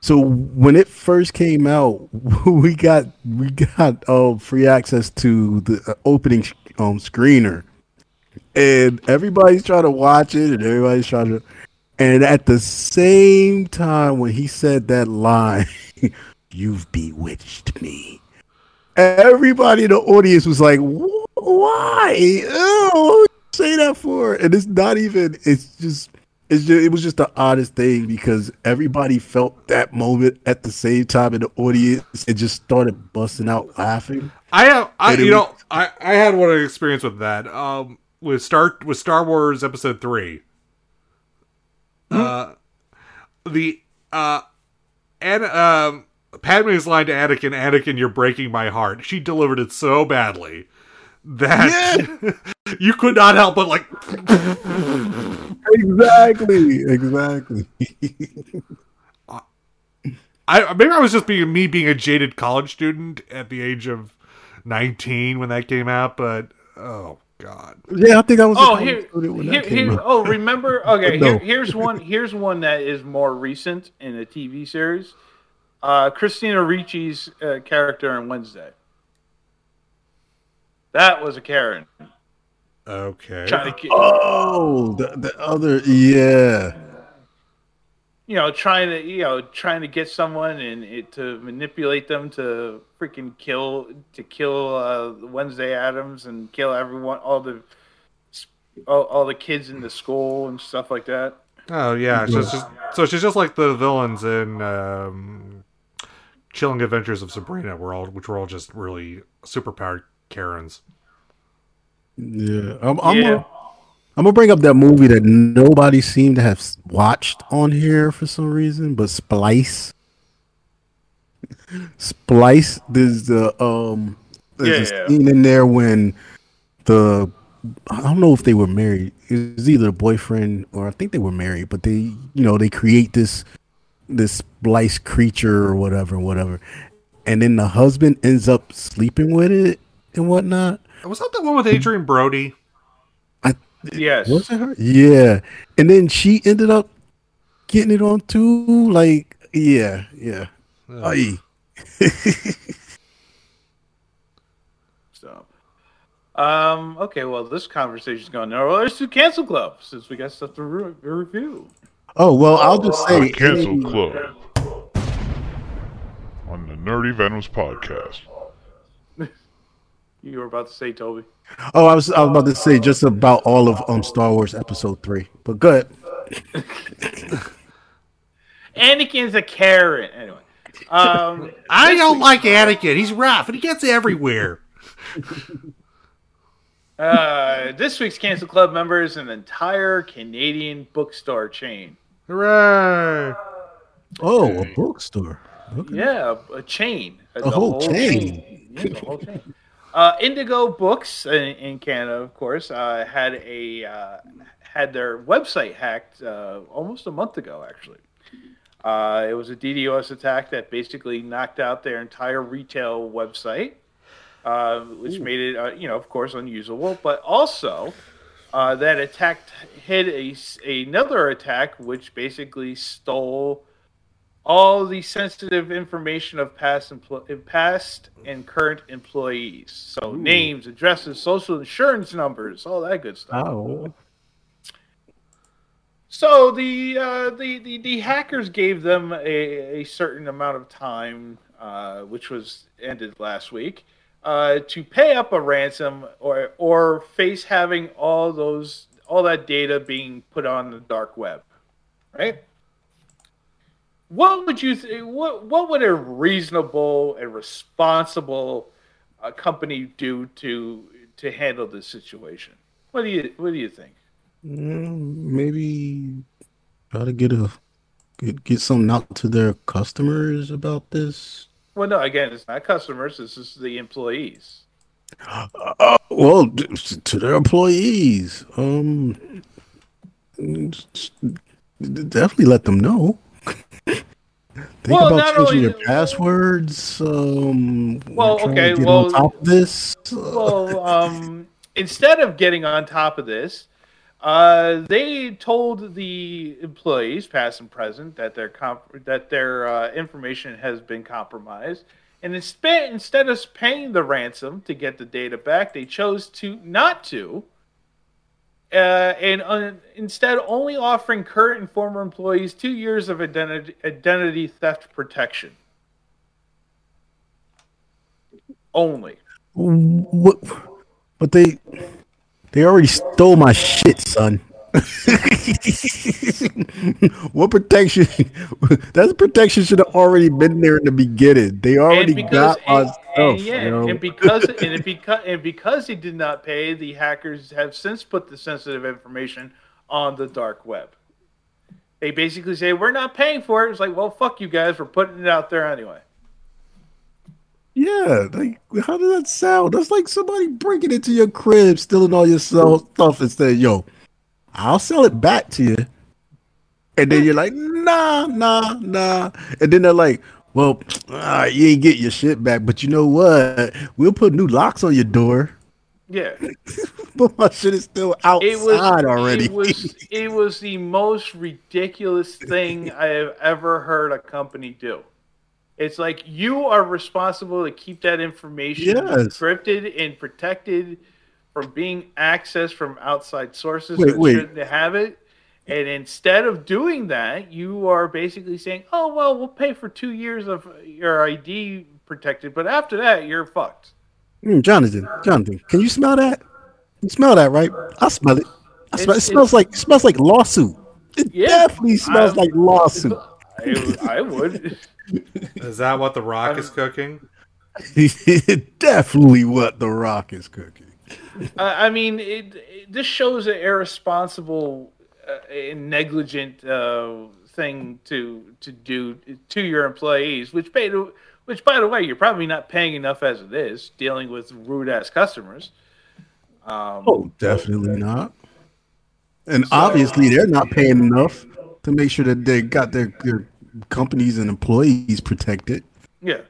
[SPEAKER 4] So when it first came out, we got we got uh, free access to the uh, opening um screener, and everybody's trying to watch it, and everybody's trying to. And at the same time, when he said that line, "You've bewitched me," everybody in the audience was like, "Wh- "Why? Oh, say that for?" And it's not even. It's just. It's just, it was just the oddest thing because everybody felt that moment at the same time in the audience and just started busting out laughing.
[SPEAKER 1] I have, I you
[SPEAKER 4] was-
[SPEAKER 1] know, I I had one experience with that. Um, with Star with Star Wars Episode Three. Uh, the uh, and um, Padme's line to Anakin, "Anakin, you're breaking my heart." She delivered it so badly that you could not help but like.
[SPEAKER 4] exactly, exactly.
[SPEAKER 1] I maybe I was just being me being a jaded college student at the age of nineteen when that came out, but oh god,
[SPEAKER 4] yeah, I think I was. a
[SPEAKER 3] Oh,
[SPEAKER 4] college
[SPEAKER 3] here,
[SPEAKER 4] student when
[SPEAKER 3] here,
[SPEAKER 4] that came
[SPEAKER 3] here
[SPEAKER 4] out.
[SPEAKER 3] oh, remember? Okay,
[SPEAKER 4] No.
[SPEAKER 3] here, here's one. Here's one that is more recent in a TV series. Uh, Christina Ricci's uh, character in Wednesday. That was a Karen
[SPEAKER 1] okay,
[SPEAKER 3] trying to, get,
[SPEAKER 4] Oh, the, the other, yeah.
[SPEAKER 3] you know, trying to, you know, trying to get someone and it, to manipulate them to freaking kill, to kill uh, Wednesday Addams and kill everyone, all the, all, all the kids in the school and stuff like that.
[SPEAKER 1] oh yeah, so it's just so she's just like the villains in um, Chilling Adventures of Sabrina, were all which were all just really superpowered Karens.
[SPEAKER 4] Yeah, I'm, I'm,
[SPEAKER 3] Yeah.
[SPEAKER 4] Gonna, I'm gonna bring up that movie that nobody seemed to have watched on here for some reason, but Splice. Splice. There's the um, there's
[SPEAKER 3] Yeah.
[SPEAKER 4] a scene in there when the I don't know if they were married. It was either a boyfriend or I think they were married, but they you know they create this this splice creature or whatever, whatever, and then the husband ends up sleeping with it and whatnot.
[SPEAKER 1] Was that the one with Adrien Brody?
[SPEAKER 3] Yes.
[SPEAKER 4] Was it her? Yeah. And then she ended up getting it on too. Like, yeah, yeah. Aye.
[SPEAKER 3] So, um, okay, well, this conversation's going nowhere. Well, let's do Cancel Club since we got stuff to re- review.
[SPEAKER 4] Oh well, I'll just say
[SPEAKER 2] The Cancel
[SPEAKER 4] any-
[SPEAKER 2] Club on the Nerdy Venoms podcast.
[SPEAKER 3] You were about to say, Toby.
[SPEAKER 4] Oh, I was I was about to say just about all of um Star Wars Episode Three, but good.
[SPEAKER 3] Anakin's a carrot Anyway, um,
[SPEAKER 1] I don't like Anakin. He's rough and he gets everywhere.
[SPEAKER 3] uh, this week's Cancel Club member is an entire Canadian bookstore chain.
[SPEAKER 1] Hooray!
[SPEAKER 4] Oh, a bookstore. Okay.
[SPEAKER 3] Yeah, a, a chain. A,
[SPEAKER 4] whole chain.
[SPEAKER 3] Yeah, the whole chain. Uh, Indigo Books in, in Canada, of course, uh, had a uh, had their website hacked uh, almost a month ago. Actually, uh, it was a DDoS attack that basically knocked out their entire retail website, uh, which made it, uh, you know, of course, unusable. But also, uh, that attack hit a, another attack, which basically stole all the sensitive information of past empl- past and current employees. So names, addresses, social insurance numbers, all that good stuff.
[SPEAKER 4] Oh.
[SPEAKER 3] So the, uh, the the the hackers gave them a, a certain amount of time, uh, which was ended last week, uh, to pay up a ransom or or face having all those all that data being put on the dark web, right? What would you th- what what would a reasonable and responsible uh, company do to to handle this situation? What do you what do you think?
[SPEAKER 4] Mm, maybe try to get a get, get something out to their customers about this.
[SPEAKER 3] Well, no, again, it's not customers. This is the employees.
[SPEAKER 4] Uh, well, to their employees, um, definitely let them know. Think
[SPEAKER 3] Well,
[SPEAKER 4] about changing
[SPEAKER 3] only-
[SPEAKER 4] your passwords. Um,
[SPEAKER 3] Well, okay, well-
[SPEAKER 4] on top of this.
[SPEAKER 3] Well, um, instead of getting on top of this, uh, they told the employees, past and present, that their comp- that their uh, information has been compromised. And instead, instead of paying the ransom to get the data back, they chose to not to, uh, and uh, instead only offering current and former employees two years of identity identity theft protection. Only.
[SPEAKER 4] What? But they they already stole my shit, son. what protection? That protection should have already been there in the beginning. They already
[SPEAKER 3] because
[SPEAKER 4] got my
[SPEAKER 3] it-
[SPEAKER 4] yourself.
[SPEAKER 3] yeah,
[SPEAKER 4] yo.
[SPEAKER 3] and because and it because and because he did not pay, the hackers have since put the sensitive information on the dark web. They basically say we're not paying for it. It's like, well, fuck you guys, we're putting it out there anyway.
[SPEAKER 4] Yeah, like how does that sound? That's like somebody breaking into your crib, stealing all your stuff, and saying, "Yo, I'll sell it back to you." And then you're like, "Nah, nah, nah," and then they're like, "Well, ah, you ain't get your shit back, but you know what? We'll put new locks on your door."
[SPEAKER 3] Yeah,
[SPEAKER 4] But my shit is still outside
[SPEAKER 3] it was
[SPEAKER 4] already.
[SPEAKER 3] It was it was the most ridiculous thing I have ever heard a company do. It's like you are responsible to keep that information
[SPEAKER 4] Yes.
[SPEAKER 3] encrypted and protected from being accessed from outside sources
[SPEAKER 4] Wait,
[SPEAKER 3] that
[SPEAKER 4] wait.
[SPEAKER 3] shouldn't have it. And instead of doing that, you are basically saying, "Oh well, we'll pay for two years of your ID protected, but after that, you're fucked."
[SPEAKER 4] Mm, Jonathan, Jonathan, can you smell that? You smell that, right? I smell it. I smell, it smells like it smells like lawsuit. It
[SPEAKER 3] Yeah,
[SPEAKER 4] definitely smells
[SPEAKER 3] I-
[SPEAKER 4] like lawsuit.
[SPEAKER 3] I, I would.
[SPEAKER 1] Is that what The Rock is cooking?
[SPEAKER 4] definitely what the Rock is cooking.
[SPEAKER 3] I I mean, it, it this shows an irresponsible uh, and negligent uh, thing to to do to your employees, which pay to, which by the way, you're probably not paying enough as it is, dealing with rude ass customers. Um,
[SPEAKER 4] Oh, definitely not. And obviously, they're not paying enough to make sure that they got their, their companies and employees protected.
[SPEAKER 3] Yeah.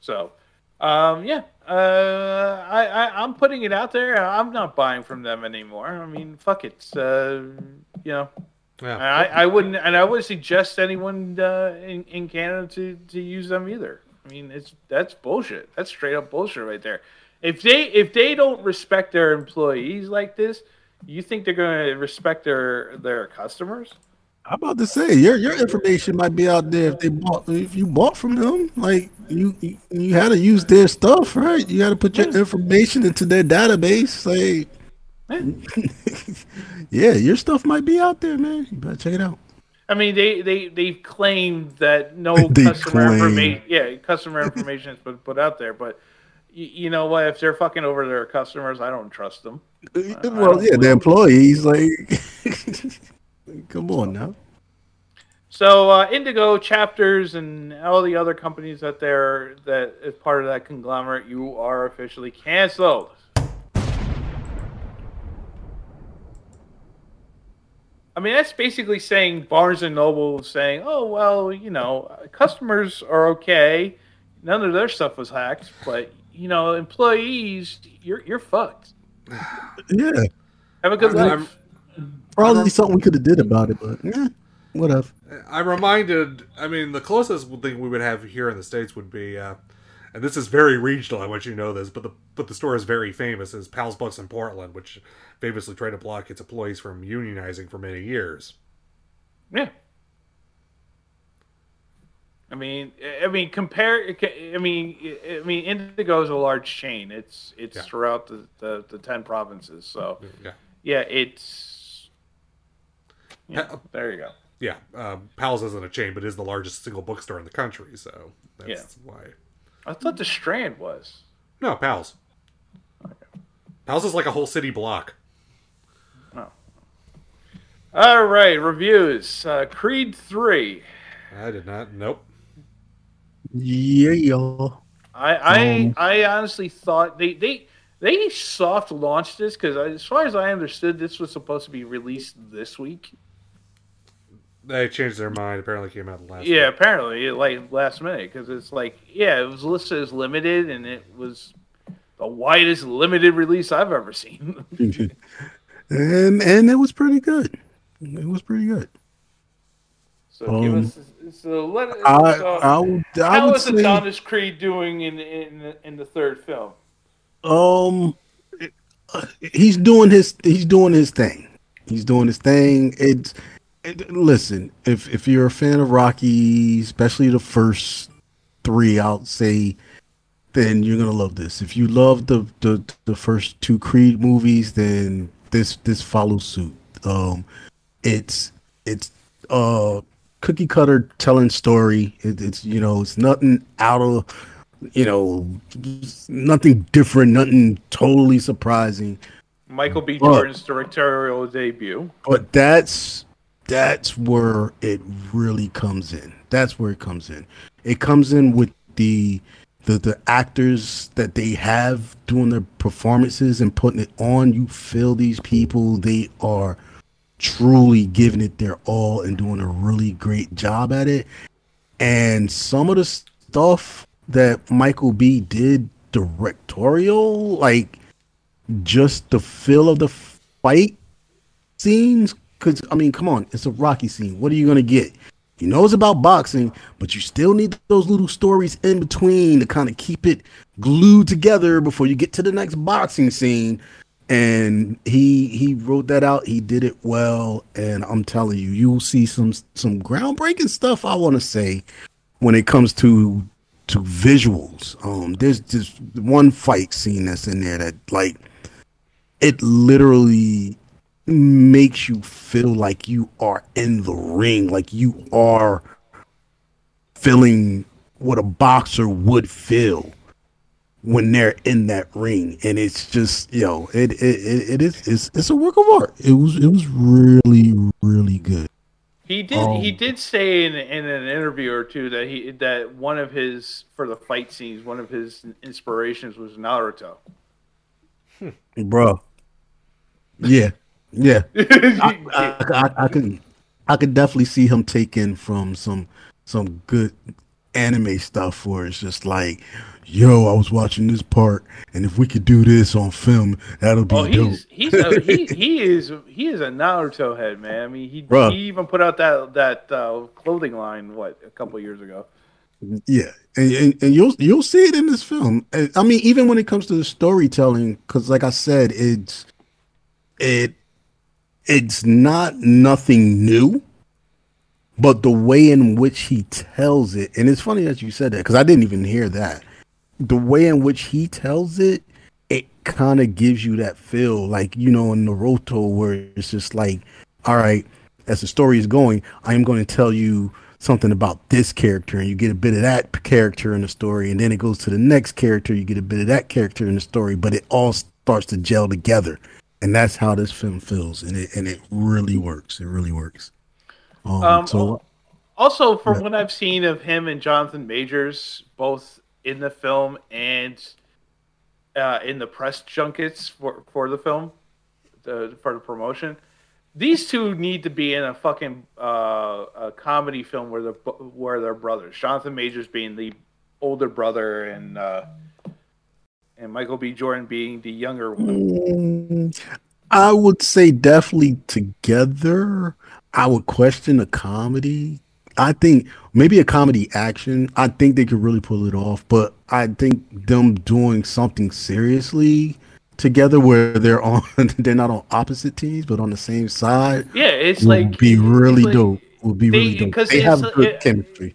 [SPEAKER 3] So, um, yeah, uh, I, I I'm putting it out there. I'm not buying from them anymore. I mean, fuck it. Uh, you know,
[SPEAKER 1] Yeah.
[SPEAKER 3] I, I wouldn't, and I wouldn't suggest anyone uh, in in Canada to to use them either. I mean, it's that's bullshit. That's straight up bullshit right there. If they if they don't respect their employees like this, you think they're going to respect their their customers?
[SPEAKER 4] I'm about to say your your information might be out there if they bought if you bought from them. Like you you, you had to use their stuff, right? You got to put your information into their database. Like, yeah, your stuff might be out there, man. You better check it out.
[SPEAKER 3] I mean, they they they've claimed that no customer
[SPEAKER 4] claim.
[SPEAKER 3] information, yeah, customer information has been put out there. But you know what? If they're fucking over their customers, I don't trust them.
[SPEAKER 4] Uh, well, yeah, the employees, like, come on now.
[SPEAKER 3] So uh, Indigo chapters and all the other companies that they're that is part of that conglomerate, you are officially canceled. I mean, that's basically saying Barnes and Noble is saying, "Oh well, you know, customers are okay. None of their stuff was hacked, but you know, employees, you're you're fucked.
[SPEAKER 4] Yeah,
[SPEAKER 3] Have a good
[SPEAKER 1] I'm-
[SPEAKER 3] life."
[SPEAKER 4] Probably something we could have did about it, but yeah, whatever.
[SPEAKER 1] I'm reminded. I mean, the closest thing we would have here in the states would be, uh, and this is very regional. I want you to know this, but the but the store is very famous. Is Powell's Books in Portland, which famously tried to block its employees from unionizing for many years.
[SPEAKER 3] Yeah. I mean, I mean, compare. I mean, I mean, Indigo is a large chain. It's it's
[SPEAKER 1] Yeah.
[SPEAKER 3] throughout the, the the ten provinces. So
[SPEAKER 1] Yeah,
[SPEAKER 3] yeah, it's yeah,
[SPEAKER 1] Ha-
[SPEAKER 3] there you go.
[SPEAKER 1] yeah. Um, Powell's isn't a chain, but is the largest single bookstore in the country. So that's
[SPEAKER 3] Yeah.
[SPEAKER 1] why.
[SPEAKER 3] I thought the Strand was.
[SPEAKER 1] No, Powell's. Powell's is like a whole city block. Oh.
[SPEAKER 3] All right, reviews. Uh, Creed three.
[SPEAKER 1] I did not. Nope.
[SPEAKER 4] Yeah, y'all.
[SPEAKER 3] I I,
[SPEAKER 4] Um,
[SPEAKER 3] I honestly thought they they they soft launched this because as far as I understood, this was supposed to be released this week.
[SPEAKER 1] They changed their mind. Apparently, came out last.
[SPEAKER 3] Yeah,
[SPEAKER 1] week.
[SPEAKER 3] apparently, like last minute, because it's like, yeah, it was listed as limited, and it was the widest limited release I've ever seen.
[SPEAKER 4] and and it was pretty good. It was pretty good.
[SPEAKER 3] so give
[SPEAKER 4] Um,
[SPEAKER 3] us, so let us.
[SPEAKER 4] I
[SPEAKER 3] so
[SPEAKER 4] I would I
[SPEAKER 3] how
[SPEAKER 4] would
[SPEAKER 3] is
[SPEAKER 4] say
[SPEAKER 3] Adonis Creed doing in in the- in the third film?
[SPEAKER 4] um uh, he's doing his he's doing his thing. He's doing his thing. It's it, listen, if if you're a fan of Rocky, especially the first three, I'll say, then you're gonna love this. If you love the the, the first two Creed movies, then this this follows suit. Um, it's it's uh cookie cutter telling story. It, it's you know it's nothing out of you know, nothing different, nothing totally surprising.
[SPEAKER 3] Michael B. Jordan's directorial debut.
[SPEAKER 4] But that's that's where it really comes in. That's where it comes in. It comes in with the the the actors that they have doing their performances and putting it on. You feel these people; they are truly giving it their all and doing a really great job at it. And some of the stuff that Michael B did directorial, like just the feel of the fight scenes because i mean come on it's a rocky scene. What are you gonna get? You know it's about boxing but you still need those little stories in between to kind of keep it glued together before you get to the next boxing scene. And he he wrote that out. He did it well. And i'm telling you you'll see some some groundbreaking stuff i want to say when it comes to to visuals. Um there's just one fight scene that's in there that like it literally makes you feel like you are in the ring, like you are feeling what a boxer would feel when they're in that ring. And it's just, you know, it it, it, it is it's, it's a work of art. It was it was really really good.
[SPEAKER 3] He did.
[SPEAKER 4] Oh.
[SPEAKER 3] He um, did say in, in an interview or two that he that one of his for the fight scenes, one of his inspirations was Naruto.
[SPEAKER 4] bro Yeah. Yeah. I, I, I could I could definitely see him taking from some some good anime stuff where it's just like, yo, I was watching this part, and if we could do this on film, that'll be
[SPEAKER 3] Oh,
[SPEAKER 4] dope.
[SPEAKER 3] he's he's a, he he is he is a Naruto head, man. I mean, he
[SPEAKER 4] Bruh.
[SPEAKER 3] he even put out that that uh, clothing line what a couple years ago.
[SPEAKER 4] Yeah, and, and, and you'll you'll see it in this film. I mean, even when it comes to the storytelling, because like I said, it's it it's not nothing new, but the way in which he tells it, and it's funny that you said that because I didn't even hear that. The way in which he tells it, it kind of gives you that feel, like you know, in Naruto, where it's just like, all right, as the story is going, I am going to tell you something about this character, and you get a bit of that character in the story, and then it goes to the next character, you get a bit of that character in the story, but it all starts to gel together, and that's how this film feels, and it and it really works. It really works. Um,
[SPEAKER 3] Um,
[SPEAKER 4] so
[SPEAKER 3] Also, from
[SPEAKER 4] Yeah.
[SPEAKER 3] what I've seen of him and Jonathan Majors, both in the film and uh, in the press junkets for, for the film, the, for the promotion, these two need to be in a fucking uh, a comedy film where they're where they're brothers. Jonathan Majors being the older brother, and uh, and Michael B. Jordan being the younger one.
[SPEAKER 4] Mm, I would say definitely together. I would question a comedy. I think maybe a comedy action. I think they could really pull it off, but I think them doing something seriously together where they're on they're not on opposite teams but on the same side
[SPEAKER 3] Yeah, it's
[SPEAKER 4] would
[SPEAKER 3] like
[SPEAKER 4] be really
[SPEAKER 3] like-
[SPEAKER 4] dope. Would be
[SPEAKER 3] they-
[SPEAKER 4] really dope.
[SPEAKER 3] because
[SPEAKER 4] They have good chemistry.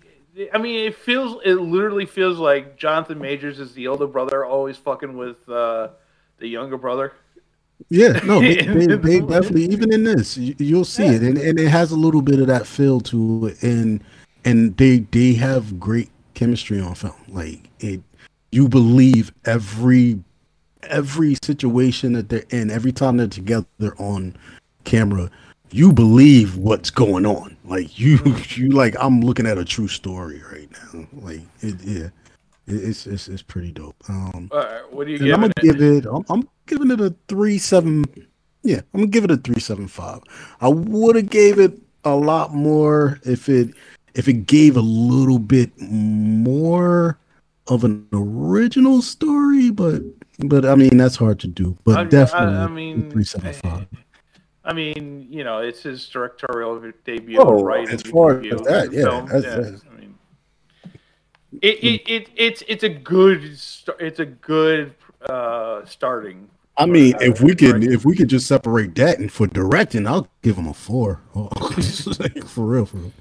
[SPEAKER 3] I mean, it feels it literally feels like Jonathan Majors is the older brother, always fucking with uh, the younger brother.
[SPEAKER 4] Yeah, no, they, they, they definitely even in this, you, you'll see
[SPEAKER 3] Yeah.
[SPEAKER 4] it, and, and it has a little bit of that feel to it, and and they they have great chemistry on film. Like it, you believe every every situation that they're in, every time they're together on camera, you believe what's going on. Like you, you like I'm looking at a true story right now. Like it, yeah, it, it's it's it's pretty dope. Um,
[SPEAKER 3] Uh, what do you
[SPEAKER 4] I'm gonna
[SPEAKER 3] it?
[SPEAKER 4] give it. I'm, I'm giving it a three seven. Yeah, I'm gonna give it a three seven five. I would have gave it a lot more if it if it gave a little bit more of an original story, but but I mean that's hard to do. But
[SPEAKER 3] I- I-
[SPEAKER 4] definitely,
[SPEAKER 3] I mean,
[SPEAKER 4] three seven five.
[SPEAKER 3] I mean, you know, it's his directorial debut,
[SPEAKER 4] Oh,
[SPEAKER 3] right?
[SPEAKER 4] as far as that, yeah,
[SPEAKER 3] film.
[SPEAKER 4] that's-
[SPEAKER 3] yeah.
[SPEAKER 4] that's-
[SPEAKER 3] I mean, it, it, it it's it's a good it's a good uh, starting.
[SPEAKER 4] I mean,
[SPEAKER 3] uh,
[SPEAKER 4] if we could
[SPEAKER 3] right.
[SPEAKER 4] if we could just separate that and for directing, I'll give him a four. Oh, for real, for real.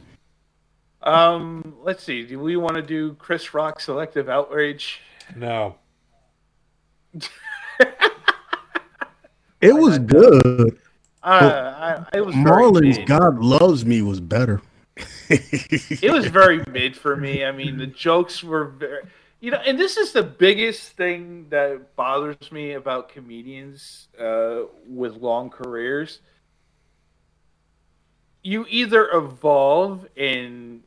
[SPEAKER 3] Um, let's see. Do we want to do Chris Rock selective outrage?
[SPEAKER 1] No.
[SPEAKER 4] It was good.
[SPEAKER 3] Uh, I, it was
[SPEAKER 4] Marlon's. God Loves Me was better.
[SPEAKER 3] It was very mid for me. I mean, the jokes were very. You know, and this is the biggest thing that bothers me about comedians uh, with long careers. You either evolve and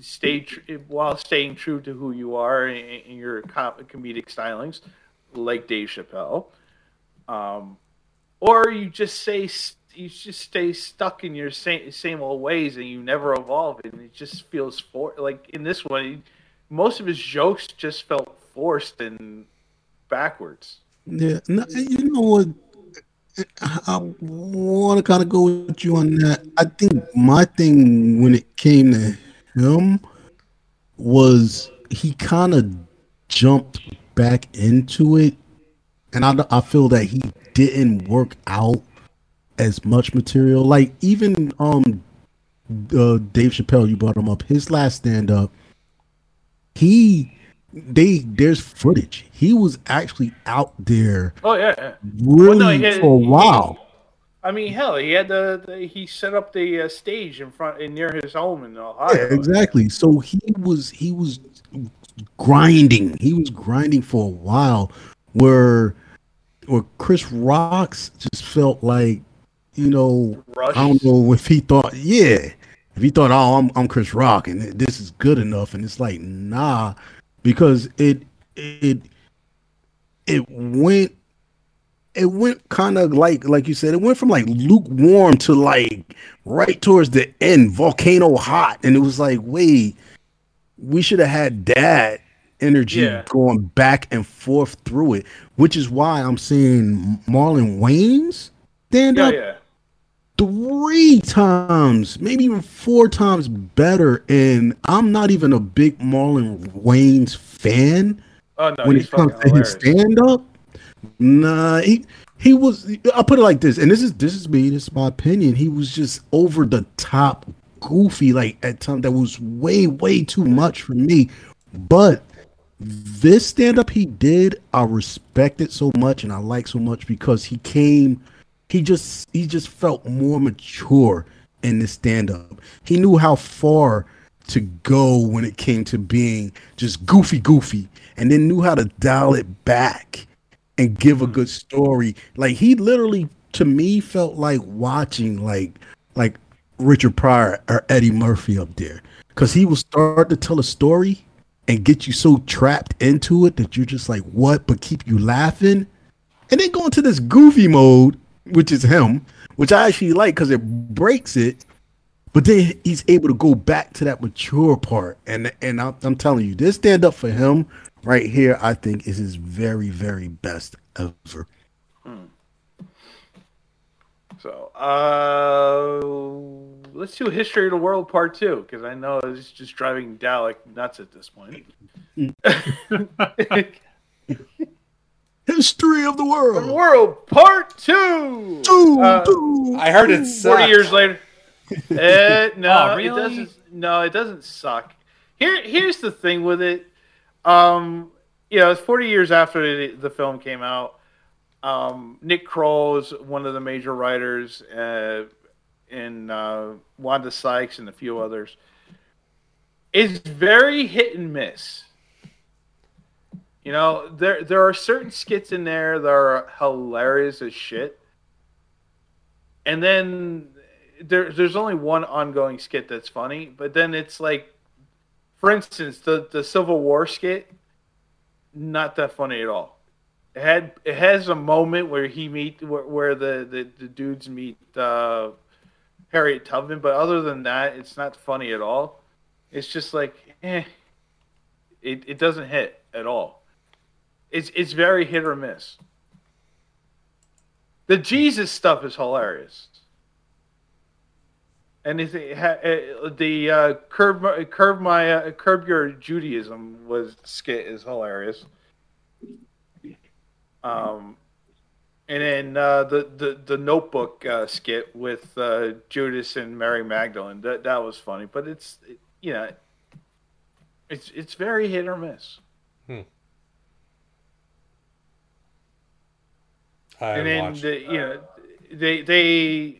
[SPEAKER 3] stay tr- while staying true to who you are in, in your com- comedic stylings, like Dave Chappelle, um, or you just say you just stay stuck in your same same old ways and you never evolve, and it just feels for like in this one most of his jokes just felt forced and backwards.
[SPEAKER 4] Yeah, no, you know what? I want to kind of go with you on that. I think my thing when it came to him was he kind of jumped back into it, and I I feel that he didn't work out as much material. Like even um, uh, Dave Chappelle, you brought him up. His last stand up, he they there's footage. He was actually out there
[SPEAKER 3] Oh yeah,
[SPEAKER 4] really
[SPEAKER 3] no, had-
[SPEAKER 4] for a
[SPEAKER 3] he-
[SPEAKER 4] while.
[SPEAKER 3] I mean, hell, he had the, the he set up the uh, stage in front and near his home in Ohio.
[SPEAKER 4] Yeah, exactly. So he was he was grinding. He was grinding for a while where where Chris Rocks just felt like, you know,
[SPEAKER 3] Rush.
[SPEAKER 4] I don't know if he thought, yeah, if he thought, oh, I'm I'm Chris Rock and this is good enough, and it's like, nah, because it it it went it went kind of like like you said it went from like lukewarm to like right towards the end volcano hot and it was like wait we should have had that energy
[SPEAKER 3] Yeah.
[SPEAKER 4] going back and forth through it which is why i'm seeing Marlon Wayans stand
[SPEAKER 3] yeah,
[SPEAKER 4] up
[SPEAKER 3] yeah.
[SPEAKER 4] three times, maybe even four times better. And I'm not even a big Marlon Wayans fan
[SPEAKER 3] Oh no,
[SPEAKER 4] when it comes to his stand up. Nah, he he was. I'll put it like this, and this is this is me. This is my opinion. He was just over the top, goofy. Like at times that was way way too much for me. But this stand up he did, I respect it so much and I like so much because he came he just he just felt more mature in this stand up. He knew how far to go when it came to being just goofy goofy and then knew how to dial it back and give a good story. Like he literally to me felt like watching like like Richard Pryor or Eddie Murphy up there cuz he will start to tell a story and get you so trapped into it that you're just like what but keep you laughing? And then go into this goofy mode which is him which i actually like because it breaks it but then he's able to go back to that mature part. And and i'm, I'm telling you this stand up for him right here i think is his very very best ever.
[SPEAKER 3] So, uh, let's do history of the world part two because I know it's just driving Dalek nuts at this point.
[SPEAKER 4] history of the world
[SPEAKER 3] world part two.
[SPEAKER 4] Ooh,
[SPEAKER 3] Uh,
[SPEAKER 4] ooh.
[SPEAKER 1] I heard it
[SPEAKER 3] Forty years later. Eh, no,
[SPEAKER 6] Oh, really?
[SPEAKER 3] it doesn't. No, it doesn't suck. Here, here's the thing with it. Um, you know, it's 40 years after the, the film came out. Um, Nick Kroll is one of the major writers, uh, and uh, Wanda Sykes and a few others. It's very hit and miss. You know, there there are certain skits in there that are hilarious as shit, and then there there's only one ongoing skit that's funny. But then it's like, for instance, the the Civil War skit, not that funny at all. It had it has a moment where he meet where, where the, the the dudes meet uh, Harriet Tubman, but other than that, it's not funny at all. It's just like, eh, it it doesn't hit at all. It's it's very hit or miss. The Jesus stuff is hilarious, and it the uh, curb curb my uh, curb your Judaism was skit is hilarious. Um, and then uh, the the the Notebook uh, skit with uh, Judas and Mary Magdalene that that was funny, but it's it, you know it's it's very hit or miss.
[SPEAKER 1] I
[SPEAKER 3] and then
[SPEAKER 1] watched.
[SPEAKER 3] the, you know they they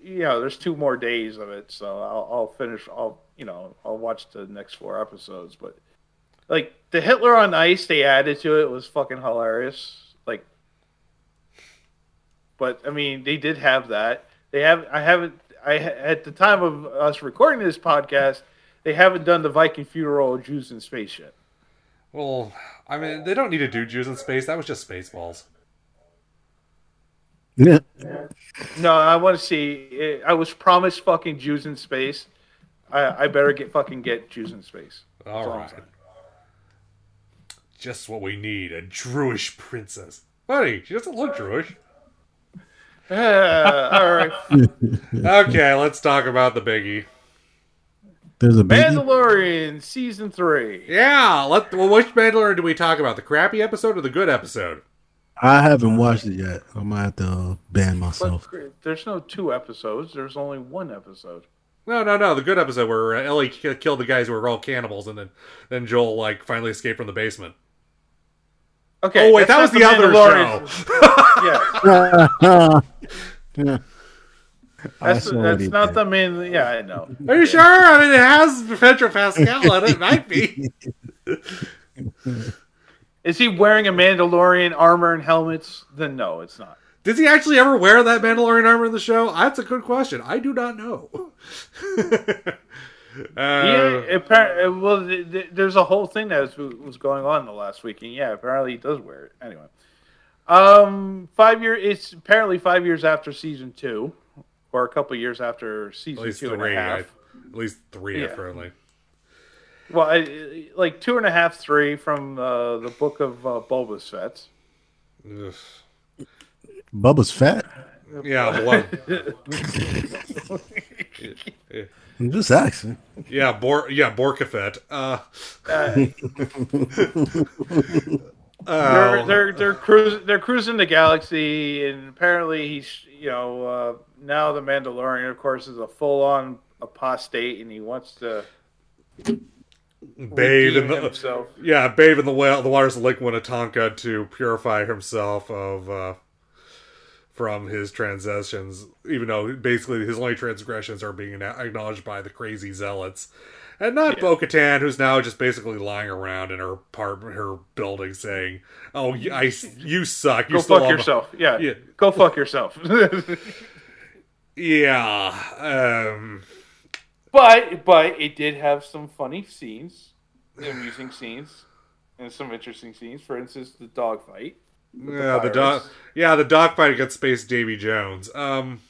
[SPEAKER 3] you know there's two more days of it, so I'll, I'll finish. I'll you know I'll watch the next four episodes, but like the Hitler on Ice they added to it was fucking hilarious. Like, but I mean, they did have that. They have. I haven't. I at the time of us recording this podcast, they haven't done the Viking funeral of Jews in space yet.
[SPEAKER 1] Well, I mean, they don't need to do Jews in space. That was just Spaceballs.
[SPEAKER 4] Yeah.
[SPEAKER 3] No, I want to see. I was promised fucking Jews in space. I, I better get fucking get Jews in space.
[SPEAKER 1] All
[SPEAKER 3] That's all I'm
[SPEAKER 1] right.
[SPEAKER 3] saying.
[SPEAKER 1] Just what we need—a Jewish princess. Buddy, she doesn't look Jewish.
[SPEAKER 3] Uh, all right.
[SPEAKER 1] Okay, let's talk about the biggie.
[SPEAKER 4] There's a biggie.
[SPEAKER 3] Mandalorian season three.
[SPEAKER 1] Yeah, let. Well, which Mandalorian do we talk about? The crappy episode or the good episode?
[SPEAKER 4] I haven't watched it yet. I might have to uh, ban myself.
[SPEAKER 3] But there's no two episodes. There's only one episode.
[SPEAKER 1] No, no, no. The good episode where uh, Ellie killed the guys who were all cannibals, and then then Joel like finally escaped from the basement.
[SPEAKER 3] Okay.
[SPEAKER 1] oh wait, that was
[SPEAKER 3] not
[SPEAKER 1] the, other
[SPEAKER 3] Mandalorian.
[SPEAKER 1] show.
[SPEAKER 3] Yeah,
[SPEAKER 4] yeah.
[SPEAKER 3] that's that's not
[SPEAKER 4] there.
[SPEAKER 3] the main. Yeah, I know.
[SPEAKER 1] Are you sure? I mean, it has Pedro Pascal in it. It might be.
[SPEAKER 3] Is he wearing a Mandalorian armor and helmets? Then no, it's not.
[SPEAKER 1] Does he actually ever wear that Mandalorian armor in the show? That's a good question. I do not know. Uh,
[SPEAKER 3] yeah, apparently, well, th- th- there's a whole thing that was, was going on the last week, and yeah, apparently he does wear it. Anyway, um, five year. It's apparently five years after season two, or a couple years after season
[SPEAKER 1] least
[SPEAKER 3] two and a
[SPEAKER 1] three. I, at least three,
[SPEAKER 3] Yeah.
[SPEAKER 1] apparently.
[SPEAKER 3] Well, I, like two and a half, three from uh, the book of uh, Bulbous Fett.
[SPEAKER 1] Ugh.
[SPEAKER 4] Bubba's fat.
[SPEAKER 1] Yeah, one.
[SPEAKER 4] I'm just asking.
[SPEAKER 1] yeah, Bor. Yeah, Borkafet. Uh,
[SPEAKER 3] They're
[SPEAKER 1] oh,
[SPEAKER 3] they're they're cruising they're cruising the galaxy, and apparently he's you know uh, now the Mandalorian, of course, is a full on apostate, and he wants to
[SPEAKER 1] bathe in the
[SPEAKER 3] himself.
[SPEAKER 1] yeah, bathe in the well, the waters of Lake Minnetonka to purify himself of uh, from his transgressions. Even though basically his only transgressions are being acknowledged by the crazy zealots, and not Bo-Katan, who's now just basically lying around in her apartment, her building, saying, "Oh, y- I, you suck. You're
[SPEAKER 3] Go
[SPEAKER 1] still
[SPEAKER 3] fuck
[SPEAKER 1] on my-"
[SPEAKER 3] yourself. Yeah.
[SPEAKER 1] Yeah.
[SPEAKER 3] Go fuck yourself.
[SPEAKER 1] Yeah. Um,
[SPEAKER 3] but but it did have some funny scenes, amusing scenes, and some interesting scenes. For instance, the dog fight.
[SPEAKER 1] Yeah, the
[SPEAKER 3] pirates.
[SPEAKER 1] dog. Yeah, the dog fight against Space Davy Jones. Um,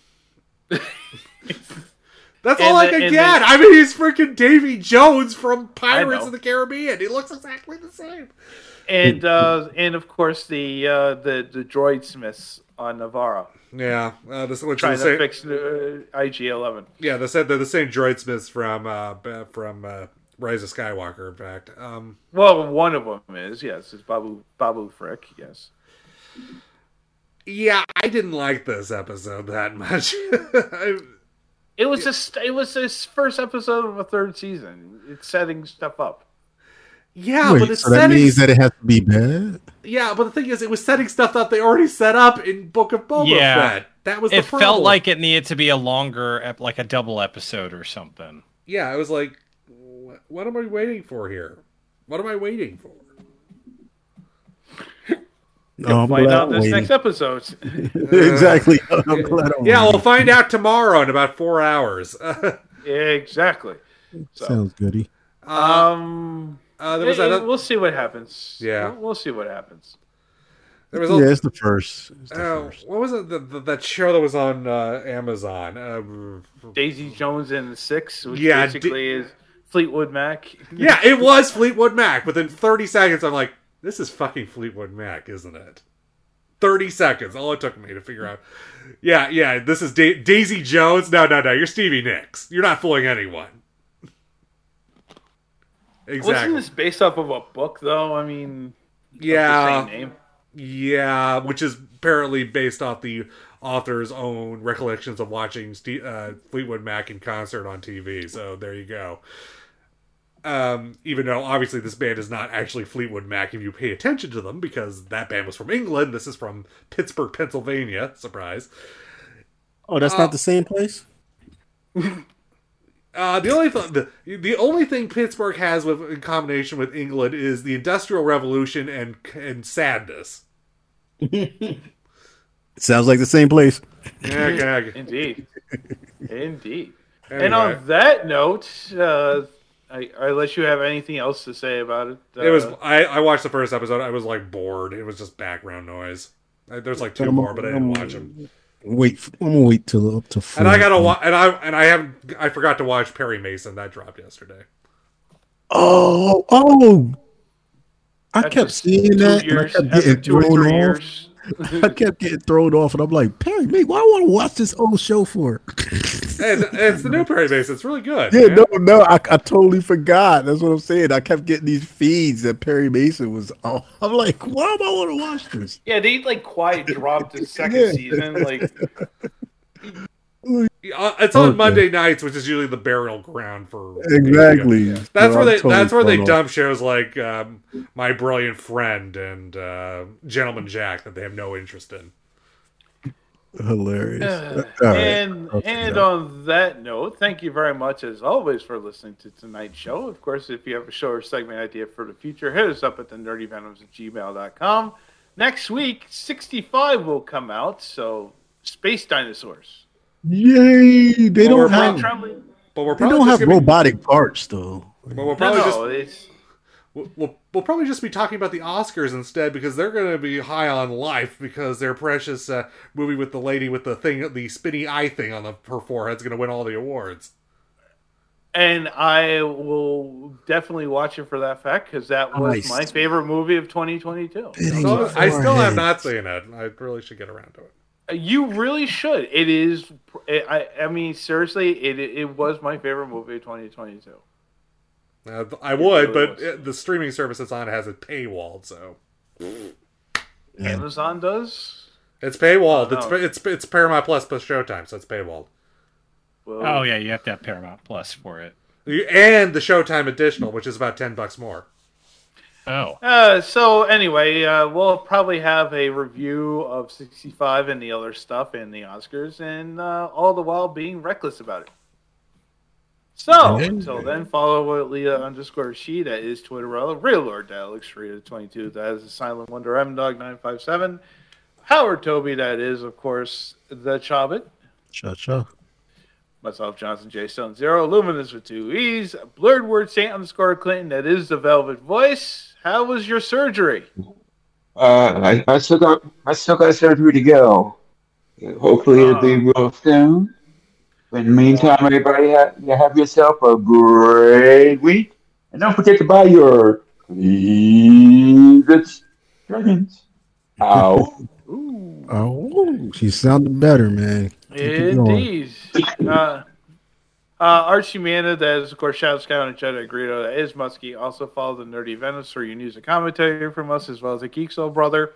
[SPEAKER 1] that's all
[SPEAKER 3] And
[SPEAKER 1] I
[SPEAKER 3] the-
[SPEAKER 1] can get.
[SPEAKER 3] the-
[SPEAKER 1] I mean, he's freaking Davy Jones from Pirates of the Caribbean. He looks exactly the same.
[SPEAKER 3] And uh, and of course the uh, the the droid smiths on Nevarro
[SPEAKER 1] Yeah, uh, this which
[SPEAKER 3] trying
[SPEAKER 1] is
[SPEAKER 3] to
[SPEAKER 1] the same,
[SPEAKER 3] fix uh, IG Eleven.
[SPEAKER 1] Yeah, they said they're the same droid smiths from uh, from uh, Rise of Skywalker. In fact, um,
[SPEAKER 3] Well, one of them is yes, it's Babu Babu Frick. Yes.
[SPEAKER 1] yeah, I didn't like this episode that much. I-
[SPEAKER 3] It was just it was this first episode of a third season. It's setting stuff up.
[SPEAKER 1] yeah,
[SPEAKER 4] Wait,
[SPEAKER 1] but it's
[SPEAKER 4] so that
[SPEAKER 1] setting
[SPEAKER 4] means that it has to be bad.
[SPEAKER 1] Yeah, but the thing is, it was setting stuff that they already set up in Book of Boba
[SPEAKER 6] Yeah.
[SPEAKER 1] Fett. That was the
[SPEAKER 6] It
[SPEAKER 1] problem.
[SPEAKER 6] felt like it needed to be a longer, ep- like a double episode or something.
[SPEAKER 1] yeah, I was like, "Wh- what am I waiting for here? What am I waiting for?
[SPEAKER 4] No, I'm
[SPEAKER 3] Find out this
[SPEAKER 4] waiting.
[SPEAKER 3] next episode.
[SPEAKER 4] exactly. I'm glad I'm
[SPEAKER 1] Yeah, we'll find out tomorrow in about four hours. uh,
[SPEAKER 3] exactly. So,
[SPEAKER 4] Sounds goody.
[SPEAKER 3] um,
[SPEAKER 1] uh, there was
[SPEAKER 3] eh,
[SPEAKER 1] that.
[SPEAKER 3] we'll see what happens.
[SPEAKER 1] Yeah.
[SPEAKER 3] we'll, we'll see what happens.
[SPEAKER 1] There was
[SPEAKER 4] Yeah, it's the first. It's the
[SPEAKER 1] uh,
[SPEAKER 4] first.
[SPEAKER 1] what was it? The, the, that show that was on uh, Amazon. Um,
[SPEAKER 3] Daisy Jones and the Six, which
[SPEAKER 1] Yeah,
[SPEAKER 3] basically is Fleetwood Mac.
[SPEAKER 1] yeah, it was Fleetwood Mac. Within 30 seconds, I'm like, this is fucking Fleetwood Mac, isn't it? 30 seconds. All it took me to figure out. Yeah, yeah, this is da- Daisy Jones. No, no, no. You're Stevie Nicks. You're not fooling anyone. Exactly.
[SPEAKER 3] Wasn't this based off of a book, though? I mean,
[SPEAKER 1] Yeah.
[SPEAKER 3] same name.
[SPEAKER 1] Yeah, which is apparently based off the author's own recollections of watching Ste- uh, Fleetwood Mac in concert on TV. So there you go. Um, even though obviously this band is not actually Fleetwood Mac if you pay attention to them, because that band was from England. This is from Pittsburgh, Pennsylvania. Surprise.
[SPEAKER 4] Oh, that's
[SPEAKER 1] Uh,
[SPEAKER 4] not the same place.
[SPEAKER 1] Uh, the only th- the, the only thing Pittsburgh has with in combination with England is the Industrial Revolution and and sadness.
[SPEAKER 4] Sounds like the same place.
[SPEAKER 1] Yeah, gag.
[SPEAKER 3] Indeed. Indeed.
[SPEAKER 1] Anyway,
[SPEAKER 3] And on that note, uh, I, unless you have anything else to say about it, uh,
[SPEAKER 1] it was I, I watched the first episode. I was like bored. It was just background noise. Uh, There's like two more, but I didn't watch them.
[SPEAKER 4] Wait, I'm gonna wait till up to four.
[SPEAKER 1] And I gotta watch. And I and I haven't. I forgot to watch Perry Mason. That dropped yesterday.
[SPEAKER 4] Oh, oh! I
[SPEAKER 3] after
[SPEAKER 4] kept seeing
[SPEAKER 3] two
[SPEAKER 4] that, and I kept getting thrown off.
[SPEAKER 3] years.
[SPEAKER 4] I kept getting thrown off, and I'm like, Perry, me, why do I want to watch this old show for?
[SPEAKER 1] And it's the new Perry Mason. It's really good.
[SPEAKER 4] yeah,
[SPEAKER 1] man.
[SPEAKER 4] no, no, I, I totally forgot. That's what I'm saying. I kept getting these feeds that Perry Mason was. Oh, I'm like, why am I want to watch this?
[SPEAKER 3] Yeah, they like quiet dropped the second
[SPEAKER 4] Yeah.
[SPEAKER 3] season. Like,
[SPEAKER 1] it's on
[SPEAKER 4] Okay.
[SPEAKER 1] Monday nights, which is usually the burial ground for
[SPEAKER 4] Exactly.
[SPEAKER 1] That's where they.
[SPEAKER 4] totally
[SPEAKER 1] that's where they
[SPEAKER 4] thrown off.
[SPEAKER 1] dump shows like um, My Brilliant Friend and uh, Gentleman Jack that they have no interest in.
[SPEAKER 4] Hilarious.
[SPEAKER 3] Uh,
[SPEAKER 4] All right.
[SPEAKER 3] and
[SPEAKER 4] Okay,
[SPEAKER 3] and
[SPEAKER 4] yeah.
[SPEAKER 3] on that note, thank you very much as always for listening to tonight's show. Of course, if you have a show or segment idea for the future, hit us up at the nerdykvenoms at gmail.com. Next week, 65 will come out, so Space Dinosaurs.
[SPEAKER 4] Yay! They
[SPEAKER 1] Well, we're
[SPEAKER 4] don't have.
[SPEAKER 3] Trembling?
[SPEAKER 1] But we're
[SPEAKER 4] They don't have
[SPEAKER 1] gonna be-
[SPEAKER 4] robotic parts though.
[SPEAKER 1] but we'll probably just
[SPEAKER 3] no, it's,
[SPEAKER 1] we'll, we'll, we'll probably just be talking about the Oscars instead because they're going to be high on life because their precious uh, movie with the lady with the thing, the spinny eye thing on the, her forehead is going to win all the awards.
[SPEAKER 3] and I will definitely watch it for that fact because that was
[SPEAKER 4] Nice.
[SPEAKER 3] my favorite movie of 2022.
[SPEAKER 1] So I still have not seen it. I really should get around to it.
[SPEAKER 3] You really should. It is. I. I mean, seriously, it it was my favorite movie of 2022.
[SPEAKER 1] Uh, I would,
[SPEAKER 3] really
[SPEAKER 1] but it, the streaming service it's on has it paywalled, so
[SPEAKER 3] Amazon does.
[SPEAKER 1] it's paywalled.
[SPEAKER 3] Oh,
[SPEAKER 1] It's
[SPEAKER 3] no.
[SPEAKER 1] it's it's Paramount Plus plus Showtime, so it's paywalled.
[SPEAKER 3] Well,
[SPEAKER 6] Oh yeah, you have to have Paramount Plus for it.
[SPEAKER 1] And the Showtime additional, which is about ten bucks more.
[SPEAKER 6] Oh,
[SPEAKER 3] Uh, so anyway, uh, we'll probably have a review of 65 and the other stuff and the Oscars, and uh, all the while being reckless about it. So
[SPEAKER 4] Yeah.
[SPEAKER 3] until then, follow Leah underscore she that is Twitterella, real Lord Alex Rita 22 that is a Silent Wonder M Dog 957, Howard Toby that is of course the Chobbit,
[SPEAKER 4] Cha cha.
[SPEAKER 3] myself Johnson J Stone Zero, Luminous with two E's, Blurred Word Saint underscore Clinton that is the Velvet Voice. How was your surgery?
[SPEAKER 7] Uh, I, I still got I still got surgery to go. Hopefully it'll be real soon. In the meantime, everybody have, you have yourself a great week, and don't forget to buy your good dragons. Ow!
[SPEAKER 4] Oh, she sounded better, man. Keep.
[SPEAKER 3] Indeed. Uh, uh, Archie Mana, that is, of course, Shadow Scout and Jedi Greedo, that is Muskie. Also follow the Nerdy Venoms for your news and commentary from us, as well as the Geek Soul Brother.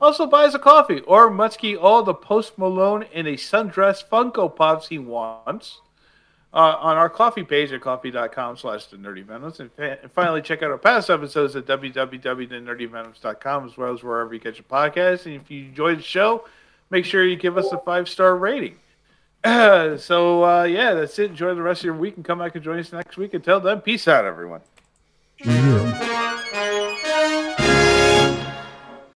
[SPEAKER 3] Also buys a coffee or Muskie all the Post Malone in a sundress Funko Pops he wants uh, on our coffee page at coffee.com slash the nerdy venoms. And, and finally, check out our past episodes at www.nerdyvenoms.com as well as wherever you get your podcasts. And if you enjoyed the show, make sure you give us a five star rating. so, uh, yeah, that's it. Enjoy the rest of your week and come back and join us next week. Until then, peace out, everyone.
[SPEAKER 4] Yeah.